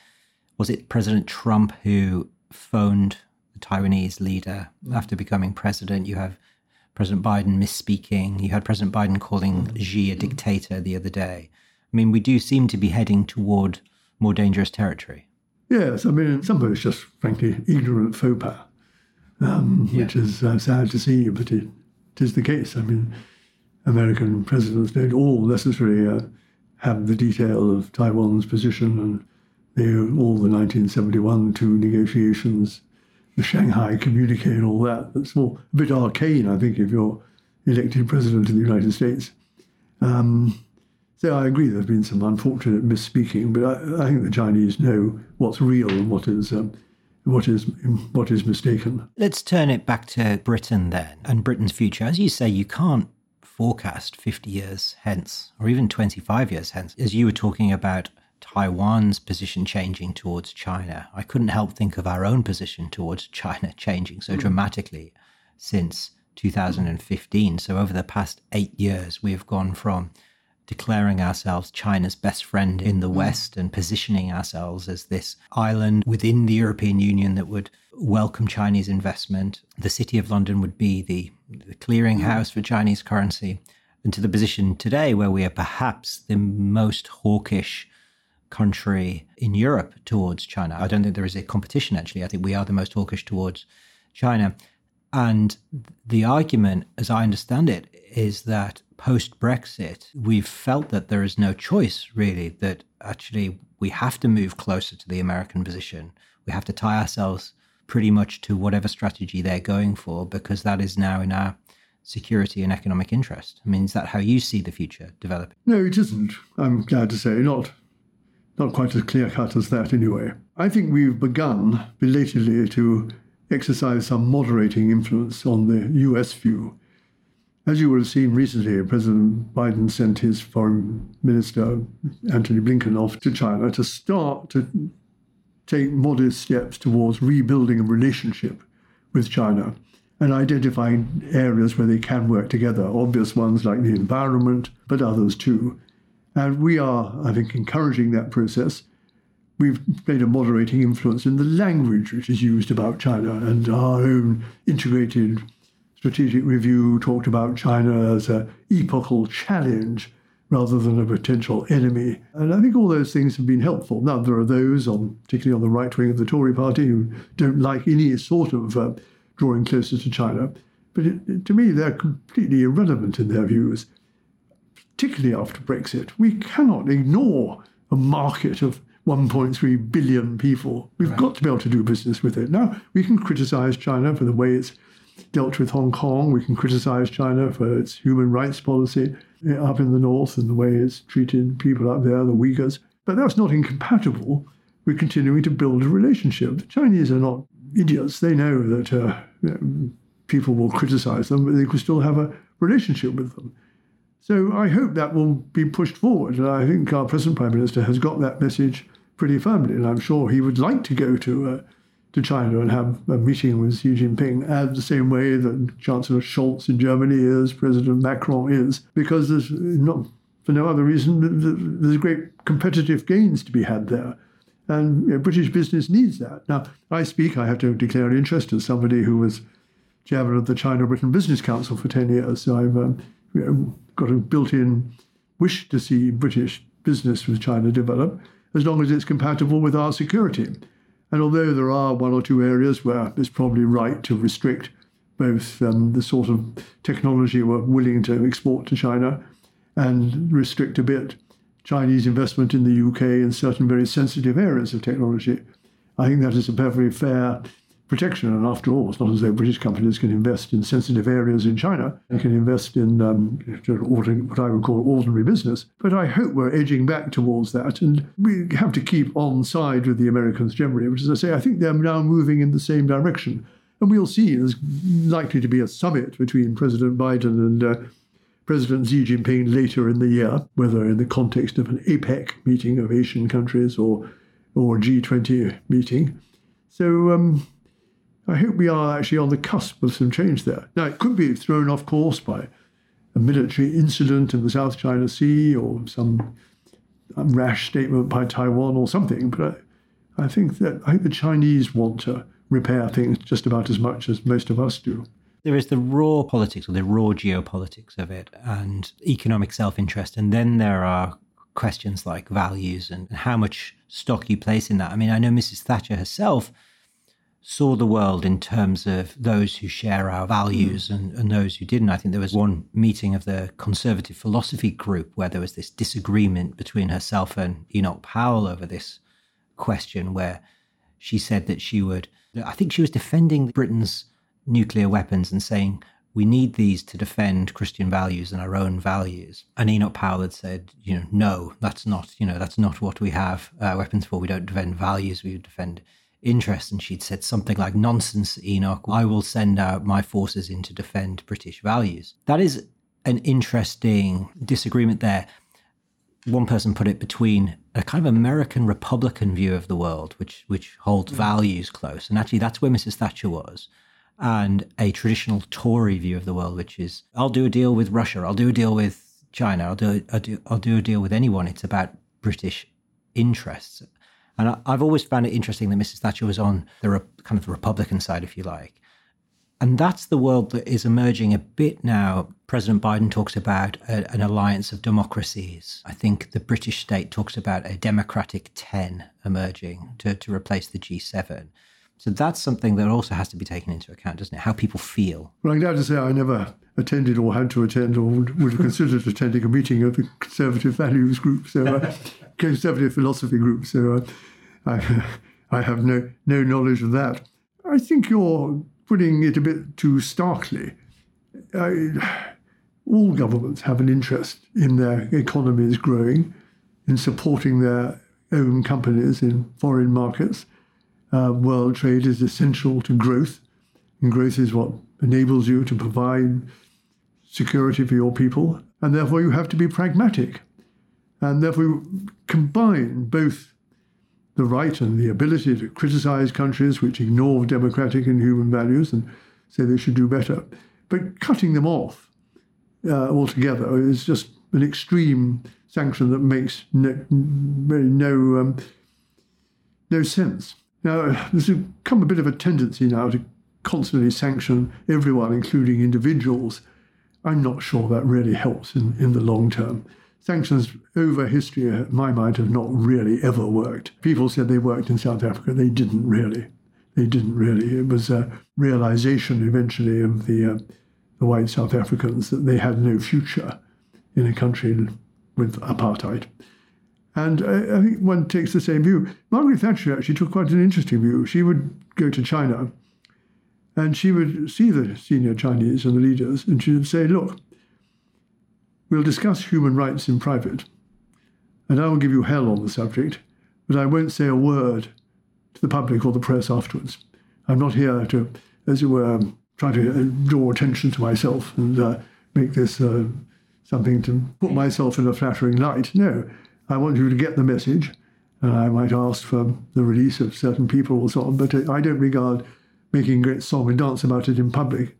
was it President Trump who phoned the Taiwanese leader mm. after becoming president? You have President Biden misspeaking. You had President Biden calling Xi a dictator the other day. I mean, we do seem to be heading toward more dangerous territory. Yes, I mean, some of it's just, frankly, ignorant faux pas, um, yeah. which is uh, sad to see, but it, it is the case. I mean, American presidents don't all necessarily uh, have the detail of Taiwan's position and they, all the 1971 two negotiations, the Shanghai communique and all that. That's all a bit arcane, I think, if you're elected president of the United States. Um, so I agree there's been some unfortunate misspeaking, but I, I think the Chinese know what's real and what is um, what is what is mistaken. Let's turn it back to Britain then and Britain's future. As you say, you can't forecast 50 years hence or even 25 years hence. As you were talking about Taiwan's position changing towards China, I couldn't help think of our own position towards China changing so mm. dramatically since 2015. So over the past eight years, we have gone from declaring ourselves China's best friend in the mm. West and positioning ourselves as this island within the European Union that would welcome Chinese investment. The City of London would be the, the clearinghouse mm. for Chinese currency. And to the position today where we are perhaps the most hawkish country in Europe towards China. I don't think there is a competition, actually. I think we are the most hawkish towards China. And the argument, as I understand it, is that post Brexit, we've felt that there is no choice, really, that actually we have to move closer to the American position. We have to tie ourselves pretty much to whatever strategy they're going for, because that is now in our security and economic interest. I mean, is that how you see the future developing? No, it isn't. I'm glad to say not. Not quite as clear cut as that, anyway. I think we've begun belatedly to exercise some moderating influence on the US view as you will have seen recently, President Biden sent his foreign minister, Antony Blinken, off to China to start to take modest steps towards rebuilding a relationship with China and identifying areas where they can work together, obvious ones like the environment, but others too. And we are, I think, encouraging that process. we've played a moderating influence in the language which is used about China, and our own integrated strategic review talked about China as an epochal challenge rather than a potential enemy. And I think all those things have been helpful. Now, there are those, on, particularly on the right wing of the Tory party, who don't like any sort of uh, drawing closer to China. But it, to me, they're completely irrelevant in their views, particularly after Brexit. We cannot ignore a market of 1.3 billion people. We've right. got to be able to do business with it. Now, we can criticize China for the way it's dealt with Hong Kong. We can criticize China for its human rights policy up in the north and the way it's treated people up there, the Uyghurs. But that's not incompatible with continuing to build a relationship. The Chinese are not idiots. They know that uh, people will criticize them, but they can still have a relationship with them. So I hope that will be pushed forward. And I think our present Prime Minister has got that message pretty firmly. And I'm sure he would like to go to uh, to China and have a meeting with Xi Jinping, and the same way that Chancellor Scholz in Germany is, President Macron is, because there's not for no other reason. There's great competitive gains to be had there, and you know, British business needs that. Now, I speak. I have to declare an interest as somebody who was chairman of the China-Britain Business Council for ten years. So I've um, you know, got a built-in wish to see British business with China develop, as long as it's compatible with our security. And although there are one or two areas where it's probably right to restrict both um, the sort of technology we're willing to export to China and restrict a bit Chinese investment in the UK in certain very sensitive areas of technology, I think that is a perfectly fair protection. And after all, it's not as though British companies can invest in sensitive areas in China. and can invest in um, what I would call ordinary business. But I hope we're edging back towards that. And we have to keep on side with the Americans generally, which, as I say, I think they're now moving in the same direction. And we'll see. There's likely to be a summit between President Biden and uh, President Xi Jinping later in the year, whether in the context of an APEC meeting of Asian countries or or G20 meeting. So um, I hope we are actually on the cusp of some change there. Now, it could be thrown off course by a military incident in the South China Sea or some rash statement by Taiwan or something, but I, I think that I think the Chinese want to repair things just about as much as most of us do. There is the raw politics or the raw geopolitics of it and economic self interest. And then there are questions like values and how much stock you place in that. I mean, I know Mrs. Thatcher herself saw the world in terms of those who share our values mm. and, and those who didn't. I think there was one meeting of the Conservative Philosophy Group where there was this disagreement between herself and Enoch Powell over this question, where she said that she would, I think she was defending Britain's nuclear weapons and saying, we need these to defend Christian values and our own values. And Enoch Powell had said, you know, no, that's not, you know, that's not what we have uh, weapons for. We don't defend values, we defend interest. And she'd said something like, Nonsense, Enoch, I will send out my forces in to defend British values. That is an interesting disagreement there. One person put it between a kind of American Republican view of the world, which which holds mm. values close, and actually that's where Mrs. Thatcher was, and a traditional Tory view of the world, which is I'll do a deal with Russia, I'll do a deal with China, I'll do, I'll do, I'll do a deal with anyone. It's about British interests. And I, have always found it interesting that Mrs. Thatcher was on the kind of the Republican side, if you like. And that's the world that is emerging a bit now. President Biden talks about a, an alliance of democracies. I think the British state talks about a democratic 10 emerging to, to replace the G7. So that's something that also has to be taken into account, doesn't it? How people feel. Well, I'm glad to say I never attended or had to attend or would, would have considered attending a meeting of the Conservative Values Group, so uh, Conservative Philosophy Group. So uh, I, I have no, no knowledge of that. I think you're putting it a bit too starkly. I, all governments have an interest in their economies growing, in supporting their own companies in foreign markets. Uh, world trade is essential to growth, and growth is what enables you to provide security for your people, and therefore you have to be pragmatic. And therefore, combine both the right and the ability to criticize countries which ignore democratic and human values and say they should do better. But cutting them off uh, altogether is just an extreme sanction that makes no, no um, no sense. Now, there's become a bit of a tendency now to constantly sanction everyone, including individuals. I'm not sure that really helps in, in the long term. Sanctions over history, in my mind, have not really ever worked. People said they worked in South Africa. They didn't really. They didn't really. It was a realization eventually of the, uh, the white South Africans that they had no future in a country with apartheid. And I, I think one takes the same view. Margaret Thatcher actually took quite an interesting view. She would go to China and she would see the senior Chinese and the leaders, and she would say, Look, we'll discuss human rights in private, and I will give you hell on the subject, but I won't say a word to the public or the press afterwards. I'm not here to, as it were, try to uh, draw attention to myself and uh, make this uh, something to put myself in a flattering light. No, I want you to get the message. And I might ask for the release of certain people or so on, but I don't regard making a great song and dance about it in public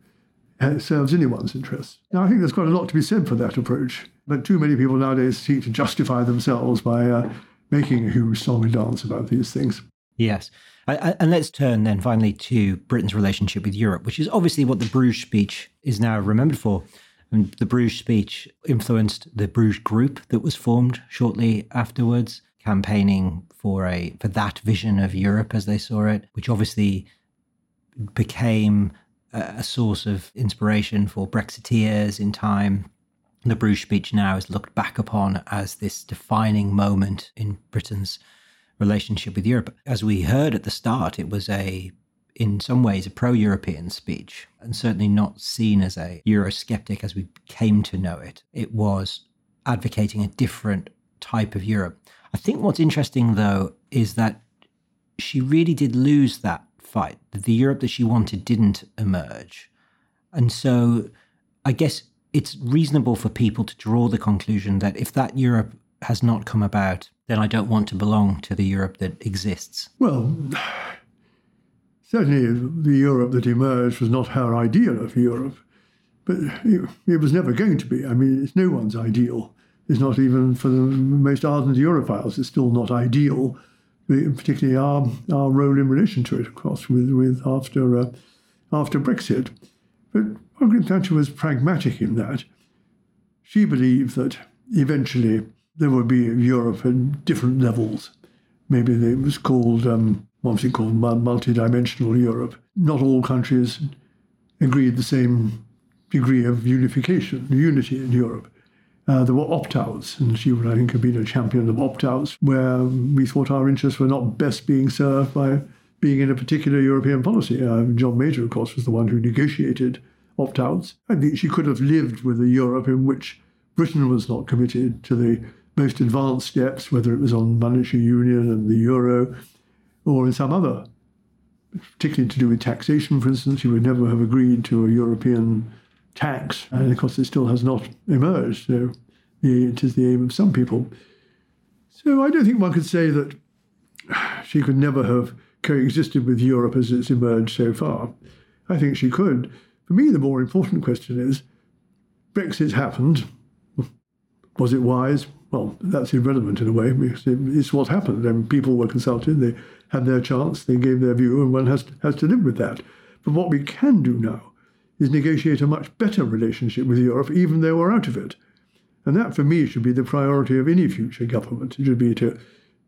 serves anyone's interests. Now, I think there's quite a lot to be said for that approach, but too many people nowadays seek to justify themselves by uh, making a huge song and dance about these things. Yes. And let's turn then finally to Britain's relationship with Europe, which is obviously what the Bruges speech is now remembered for. And the Bruges speech influenced the Bruges group that was formed shortly afterwards, campaigning for a for that vision of Europe as they saw it, which obviously became a source of inspiration for Brexiteers in time. The Bruges speech now is looked back upon as this defining moment in Britain's relationship with Europe. As we heard at the start, it was a in some ways a pro-European speech and certainly not seen as a Eurosceptic as we came to know it. It was advocating a different type of Europe. I think what's interesting though is that she really did lose that fight. The Europe that she wanted didn't emerge. And so I guess it's reasonable for people to draw the conclusion that if that Europe has not come about, then I don't want to belong to the Europe that exists. Well, certainly the Europe that emerged was not her ideal of Europe, but it, it was never going to be. I mean, it's no one's ideal. It's not even for the most ardent Europhiles, it's still not ideal particularly our, our role in relation to it, of course, with, with after, uh, after Brexit. But Margaret Thatcher was pragmatic in that. She believed that eventually there would be Europe at different levels. Maybe it was called, um, what was it called, multidimensional Europe. Not all countries agreed the same degree of unification, unity in Europe. Uh, there were opt outs, and she would, I think, have been a champion of opt outs, where we thought our interests were not best being served by being in a particular European policy. Uh, John Major, of course, was the one who negotiated opt outs. I think she could have lived with a Europe in which Britain was not committed to the most advanced steps, whether it was on monetary union and the euro or in some other, particularly to do with taxation, for instance. She would never have agreed to a European tax. And of course, it still has not emerged. So it is the aim of some people. So I don't think one could say that she could never have coexisted with Europe as it's emerged so far. I think she could. For me, the more important question is Brexit happened. Was it wise? Well, that's irrelevant in a way because it's what happened. People were consulted, they had their chance, they gave their view, and one has to, has to live with that. But what we can do now is negotiate a much better relationship with Europe, even though we're out of it. And that, for me, should be the priority of any future government. It should be to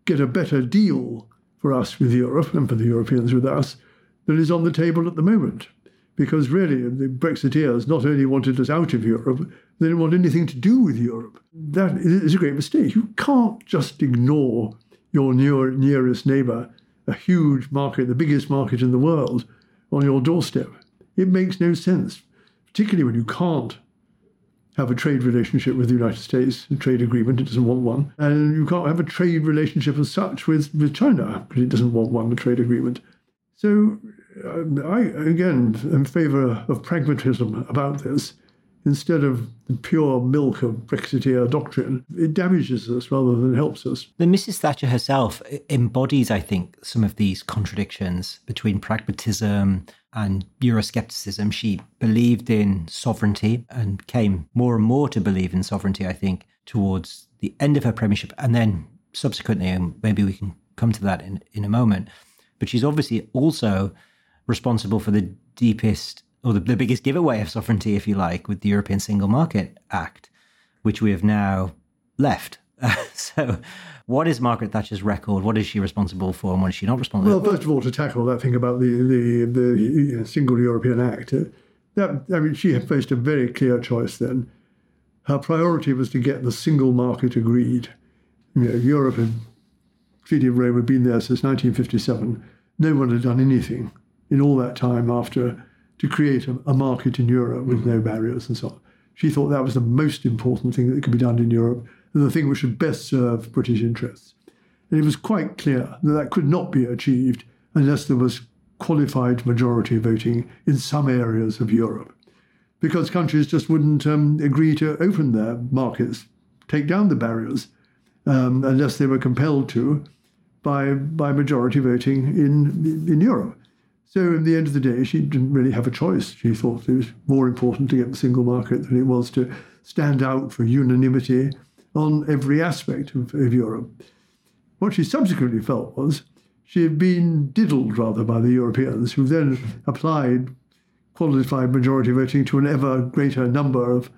get a better deal for us with Europe and for the Europeans with us than is on the table at the moment. Because really, the Brexiteers not only wanted us out of Europe, they didn't want anything to do with Europe. That is a great mistake. You can't just ignore your near, nearest neighbour, a huge market, the biggest market in the world, on your doorstep. It makes no sense, particularly when you can't have a trade relationship with the United States, a trade agreement, it doesn't want one. And you can't have a trade relationship as such with, with China, because it doesn't want one, a trade agreement. So uh, I, again, am in favour of pragmatism about this instead of the pure milk of Brexiteer doctrine. It damages us rather than helps us. The Mrs. Thatcher herself embodies, I think, some of these contradictions between pragmatism and Euroscepticism. She believed in sovereignty and came more and more to believe in sovereignty, I think, towards the end of her premiership. And then subsequently, and maybe we can come to that in, in a moment. But she's obviously also responsible for the deepest or the, the biggest giveaway of sovereignty, if you like, with the European Single Market Act, which we have now left. so, what is Margaret Thatcher's record? What is she responsible for, and what is she not responsible? For? Well, first of all, to tackle that thing about the the, the Single European Act, uh, that I mean, she had faced a very clear choice then. Her priority was to get the single market agreed. You know, Europe had Treaty of Rome had been there since 1957. No one had done anything in all that time after to create a, a market in Europe with no barriers and so on. She thought that was the most important thing that could be done in Europe and the thing which would best serve British interests. And it was quite clear that that could not be achieved unless there was qualified majority voting in some areas of Europe, because countries just wouldn't um, agree to open their markets, take down the barriers, um, unless they were compelled to by, by majority voting in, in Europe. So, at the end of the day, she didn't really have a choice. She thought it was more important to get the single market than it was to stand out for unanimity on every aspect of, of Europe. What she subsequently felt was she had been diddled rather by the Europeans, who then applied qualified majority voting to an ever greater number of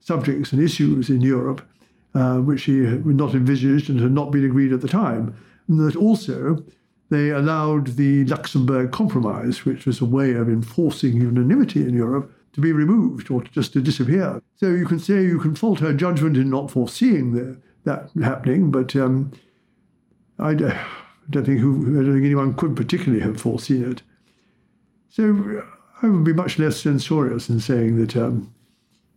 subjects and issues in Europe, uh, which she had not envisaged and had not been agreed at the time. And that also they allowed the Luxembourg Compromise, which was a way of enforcing unanimity in Europe, to be removed or just to disappear. So you can say you can fault her judgment in not foreseeing the, that happening, but um, I, don't, think who, I don't think anyone could particularly have foreseen it. So I would be much less censorious in saying that um,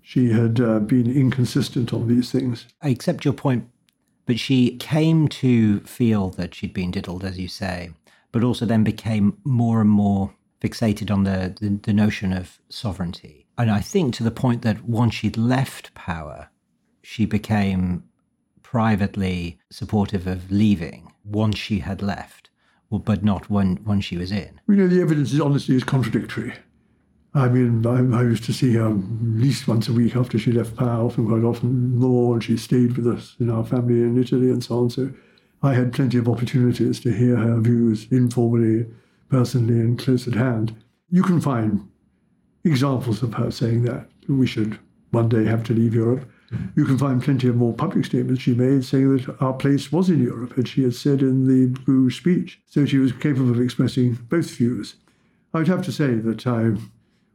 she had uh, been inconsistent on these things. I accept your point but she came to feel that she'd been diddled, as you say, but also then became more and more fixated on the, the, the notion of sovereignty. And I think to the point that once she'd left power, she became privately supportive of leaving once she had left, but not when, when she was in. You know, the evidence is honestly is contradictory. I mean, I, I, used to see her at least once a week after she left power, often quite often more, and she stayed with us in our family in Italy and so on. So I had plenty of opportunities to hear her views informally, personally, and close at hand. You can find examples of her saying that we should one day have to leave Europe. Mm-hmm. You can find plenty of more public statements she made saying that our place was in Europe, as she had said in the Bruges speech. So she was capable of expressing both views. I would have to say that I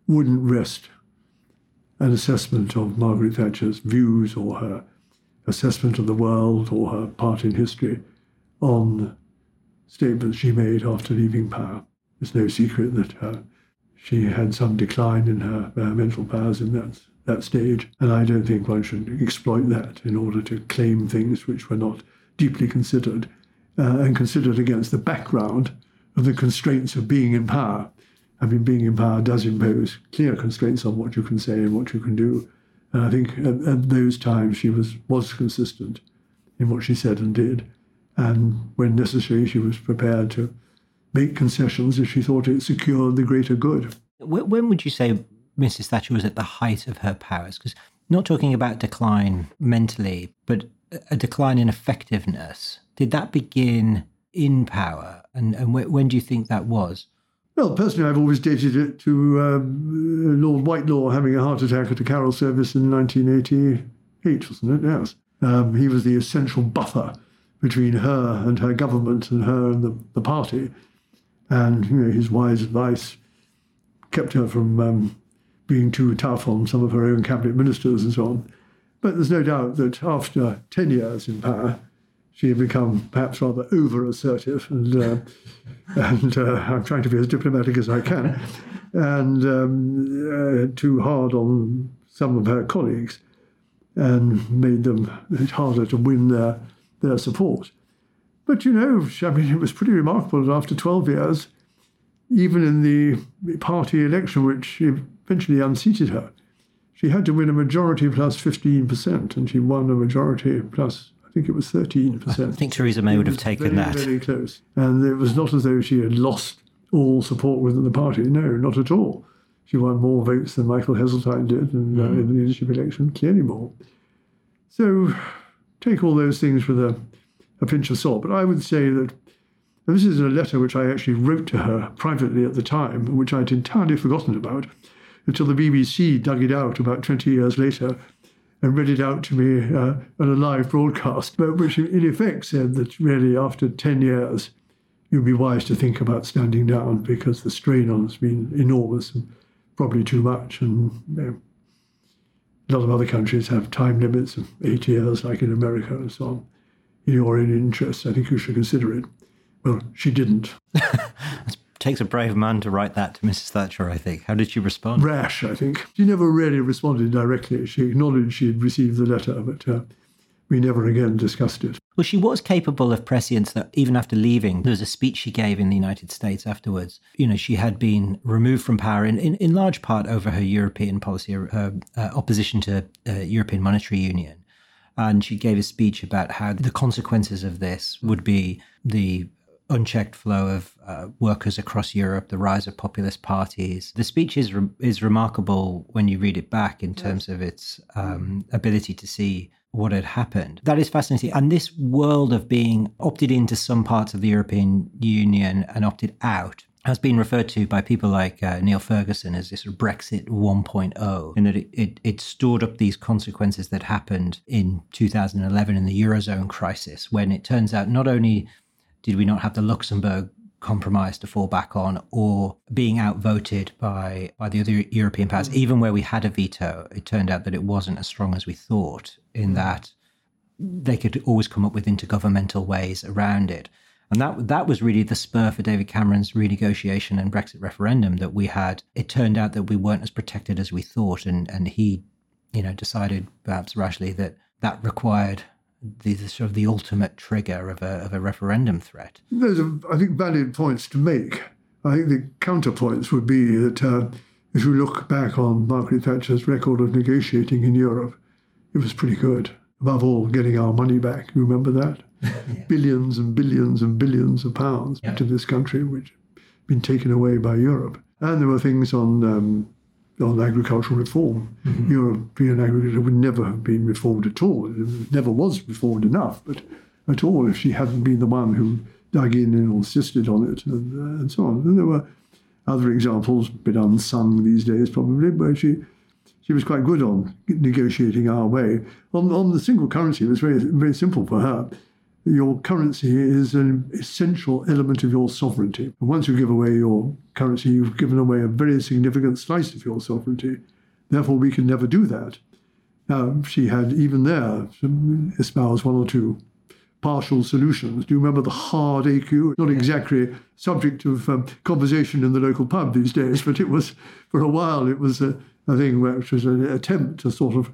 wouldn't rest an assessment of Margaret Thatcher's views or her assessment of the world or her part in history on statements she made after leaving power. It's no secret that uh, she had some decline in her uh, mental powers in that, that stage, and I don't think one should exploit that in order to claim things which were not deeply considered uh, and considered against the background of the constraints of being in power I mean, being in power does impose clear constraints on what you can say and what you can do. And I think at, at those times she was, was consistent in what she said and did. And when necessary, she was prepared to make concessions if she thought it secured the greater good. When would you say Mrs. Thatcher was at the height of her powers? Because not talking about decline mentally, but a decline in effectiveness. Did that begin in power? And, and when do you think that was? Well, personally, I've always dated it to um, Lord Whitelaw having a heart attack at a carol service in 1988, wasn't it? Yes. Um, he was the essential buffer between her and her government and her and the, the party. And you know, his wise advice kept her from um, being too tough on some of her own cabinet ministers and so on. But there's no doubt that after 10 years in power, she had become perhaps rather over assertive, and uh, and uh, I'm trying to be as diplomatic as I can, and um, uh, too hard on some of her colleagues, and made them harder to win their their support. But you know, I mean, it was pretty remarkable that after 12 years, even in the party election, which eventually unseated her, she had to win a majority plus 15%, and she won a majority plus I think it was 13%. I think Theresa May would have taken very, that. Very close. And it was not as though she had lost all support within the party. No, not at all. She won more votes than Michael Heseltine did in, mm. uh, in the leadership election, clearly more. So take all those things with a, a pinch of salt. But I would say that this is a letter which I actually wrote to her privately at the time, which I'd entirely forgotten about until the BBC dug it out about 20 years later and read it out to me uh, on a live broadcast, but which in effect said that really after 10 years, you'd be wise to think about standing down because the strain on has been enormous and probably too much. And you know, a lot of other countries have time limits of eight years, like in America and so on. In your own interest, I think you should consider it. Well, she didn't. it takes a brave man to write that to Mrs. Thatcher, I think. How did she respond? Rash, I think. She never really responded directly. She acknowledged she had received the letter, but uh, we never again discussed it. Well, she was capable of prescience that even after leaving, there was a speech she gave in the United States afterwards. You know, she had been removed from power in, in, in large part over her European policy, her uh, opposition to uh, European Monetary Union. And she gave a speech about how the consequences of this would be the unchecked flow of uh, workers across Europe, the rise of populist parties. The speech is re- is remarkable when you read it back in terms of its um, ability to see what had happened. That is fascinating. And this world of being opted into some parts of the European Union and opted out has been referred to by people like uh, Niall Ferguson as this Brexit 1.0, in that it, it, it, stored up these consequences that happened in 2011 in the Eurozone crisis, when it turns out not only did we not have the Luxembourg compromise to fall back on or being outvoted by by the other European powers. Even where we had a veto, it turned out that it wasn't as strong as we thought, in mm. that they could always come up with intergovernmental ways around it. And that that was really the spur for David Cameron's renegotiation and Brexit referendum that we had. It turned out that we weren't as protected as we thought, and and he, you know, decided perhaps rashly that that required the, the, sort of the ultimate trigger of a, of a referendum threat. There's, I think, valid points to make. I think the counterpoints would be that uh, if you look back on Margaret Thatcher's record of negotiating in Europe, it was pretty good. Above all, getting our money back. You remember that? yeah. Billions and billions and billions of pounds yeah. to this country, which had been taken away by Europe. And there were things on um, on agricultural reform. Mm-hmm. European agriculture would never have been reformed at all. It never was reformed enough, but at all if she hadn't been the one who dug in and insisted on it and, uh, and so on. And there were other examples, a bit unsung these days probably, where she she was quite good on negotiating our way. On, on the single currency, it was very, very simple for her your currency is an essential element of your sovereignty. And once you give away your currency, you've given away a very significant slice of your sovereignty. Therefore, we can never do that. Now, she had even there espoused one or two partial solutions. Do you remember the hard ECU? Not exactly subject of um, conversation in the local pub these days, but it was, for a while, it was a, a thing which was an attempt to sort of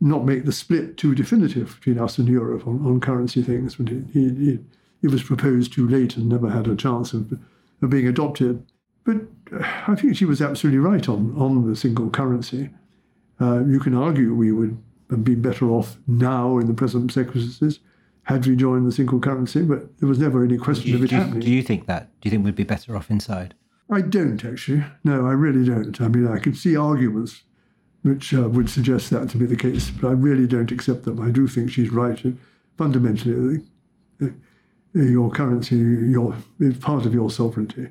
not make the split too definitive between us and Europe on, on currency things. But it, it, it, was proposed too late and never had a chance of, of being adopted. But I think she was absolutely right on, on the single currency. Uh, you can argue we would have been better off now in the present circumstances had we joined the single currency, but there was never any question you, of it happening. Do you think that? Do you think we'd be better off inside? I don't actually. No, I really don't. I mean, I can see arguments which uh, would suggest that to be the case. But I really don't accept them. I do think she's right. Fundamentally, uh, your currency your, is part of your sovereignty.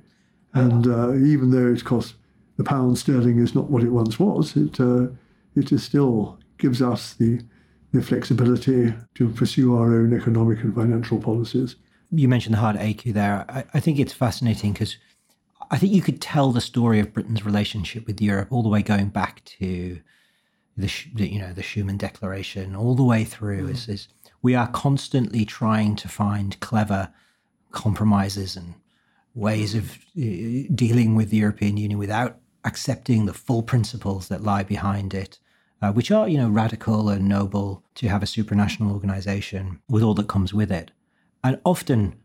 And uh, even though it costs the pound sterling is not what it once was, it, uh, it is still gives us the, the flexibility to pursue our own economic and financial policies. You mentioned the hard ECU there. I, I think it's fascinating because I think you could tell the story of Britain's relationship with Europe all the way going back to the, you know the Schuman Declaration, all the way through. Mm. Is, is we are constantly trying to find clever compromises and ways of uh, dealing with the European Union without accepting the full principles that lie behind it, uh, which are you know radical and noble to have a supranational organization with all that comes with it, and often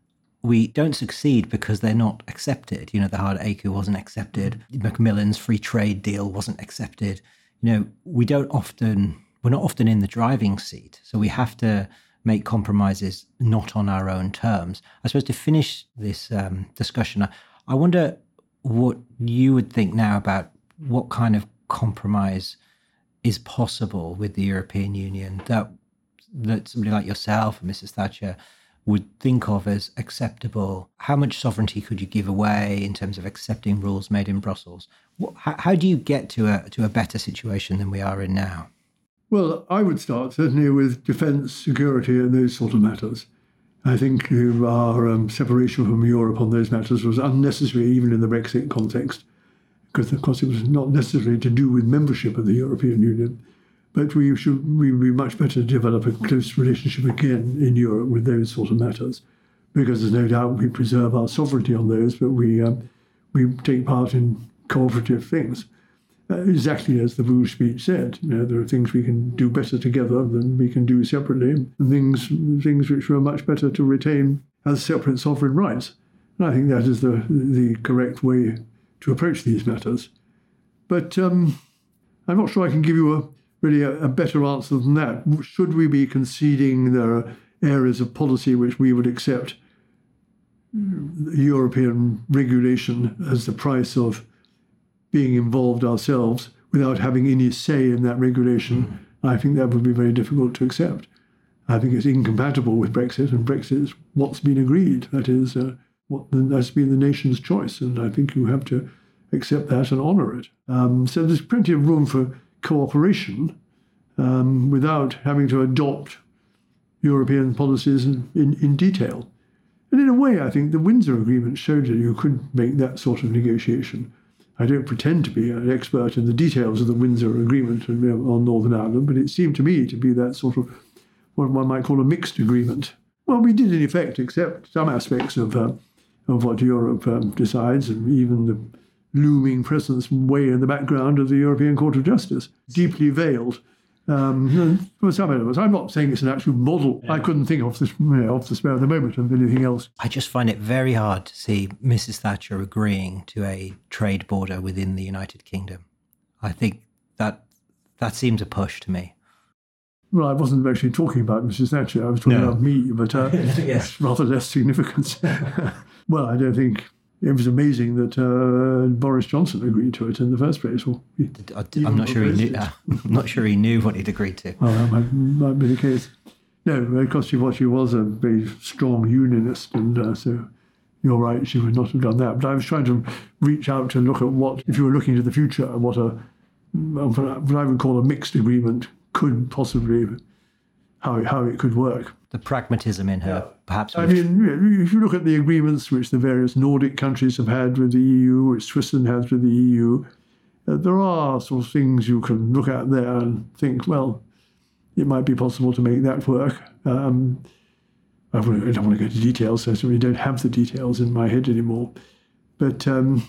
we don't succeed because they're not accepted. You know, the hard ECU wasn't accepted. Macmillan's free trade deal wasn't accepted. You know, we don't often, we're not often in the driving seat. So we have to make compromises not on our own terms. I suppose to finish this um, discussion, I, I wonder what you would think now about what kind of compromise is possible with the European Union that that somebody like yourself and Mrs. Thatcher would think of as acceptable? How much sovereignty could you give away in terms of accepting rules made in Brussels? How, how do you get to a to a better situation than we are in now? Well, I would start certainly with defence, security, and those sort of matters. I think our um, separation from Europe on those matters was unnecessary, even in the Brexit context, because of course it was not necessarily to do with membership of the European Union. But we should we would be much better to develop a close relationship again in Europe with those sort of matters, because there's no doubt we preserve our sovereignty on those, but we um, we take part in cooperative things. Uh, exactly as the Bruges speech said, you know, there are things we can do better together than we can do separately, and things things which were much better to retain as separate sovereign rights. And I think that is the the correct way to approach these matters. But um, I'm not sure I can give you a really a, a, better answer than that. Should we be conceding there are areas of policy which we would accept European regulation as the price of being involved ourselves without having any say in that regulation? I think that would be very difficult to accept. I think it's incompatible with Brexit, and Brexit is what's been agreed. That is uh, what has been the nation's choice, and I think you have to accept that and honour it. Um, so there's plenty of room for cooperation um, without having to adopt European policies in, in, in, detail. And in a way, I think the Windsor Agreement showed that you could make that sort of negotiation. I don't pretend to be an expert in the details of the Windsor Agreement on Northern Ireland, but it seemed to me to be that sort of what one might call a mixed agreement. Well, we did in effect accept some aspects of uh, of what Europe um, decides, and even the looming presence way in the background of the European Court of Justice, deeply veiled. Um, for some elements, I'm not saying it's an actual model. Yeah. I couldn't think off the, you know, off the spur of the moment of anything else. I just find it very hard to see Mrs. Thatcher agreeing to a trade border within the United Kingdom. I think that that seems a push to me. Well, I wasn't actually talking about Mrs. Thatcher. I was talking no. about me, but uh, yes. rather less significant. well, I don't think it was amazing that uh, Boris Johnson agreed to it in the first place. Well, he, I'm not sure he knew. Uh, I'm not sure he knew what he'd agreed to. Well, that might, might be the case. No, she was, a very strong unionist, and uh, so you're right, she would not have done that. But I was trying to reach out to look at what, if you were looking to the future, what a what I would call a mixed agreement could possibly how how it could work the pragmatism in her, yeah. perhaps. I mean, if you look at the agreements which the various Nordic countries have had with the EU, which Switzerland has with the EU, uh, there are sort of things you can look at there and think, well, it might be possible to make that work. Um, I, I, don't want to go into details, so I certainly don't have the details in my head anymore. But um,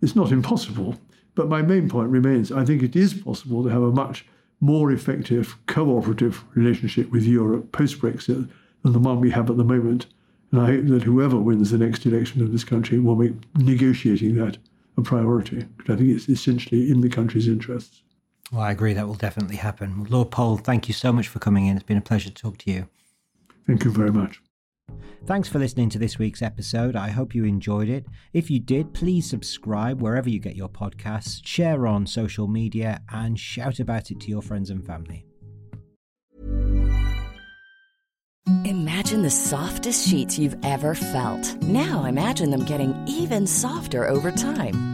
it's not impossible. But my main point remains I think it is possible to have a much more effective cooperative relationship with Europe post Brexit than the one we have at the moment. And I hope that whoever wins the next election of this country will make negotiating that a priority, because I think it's essentially in the country's interests. Well, I agree that will definitely happen. Lord Powell, thank you so much for coming in. It's been a pleasure to talk to you. Thank you very much. Thanks for listening to this week's episode. I hope you enjoyed it. If you did, please subscribe wherever you get your podcasts, share on social media, and shout about it to your friends and family. Imagine the softest sheets you've ever felt. Now imagine them getting even softer over time.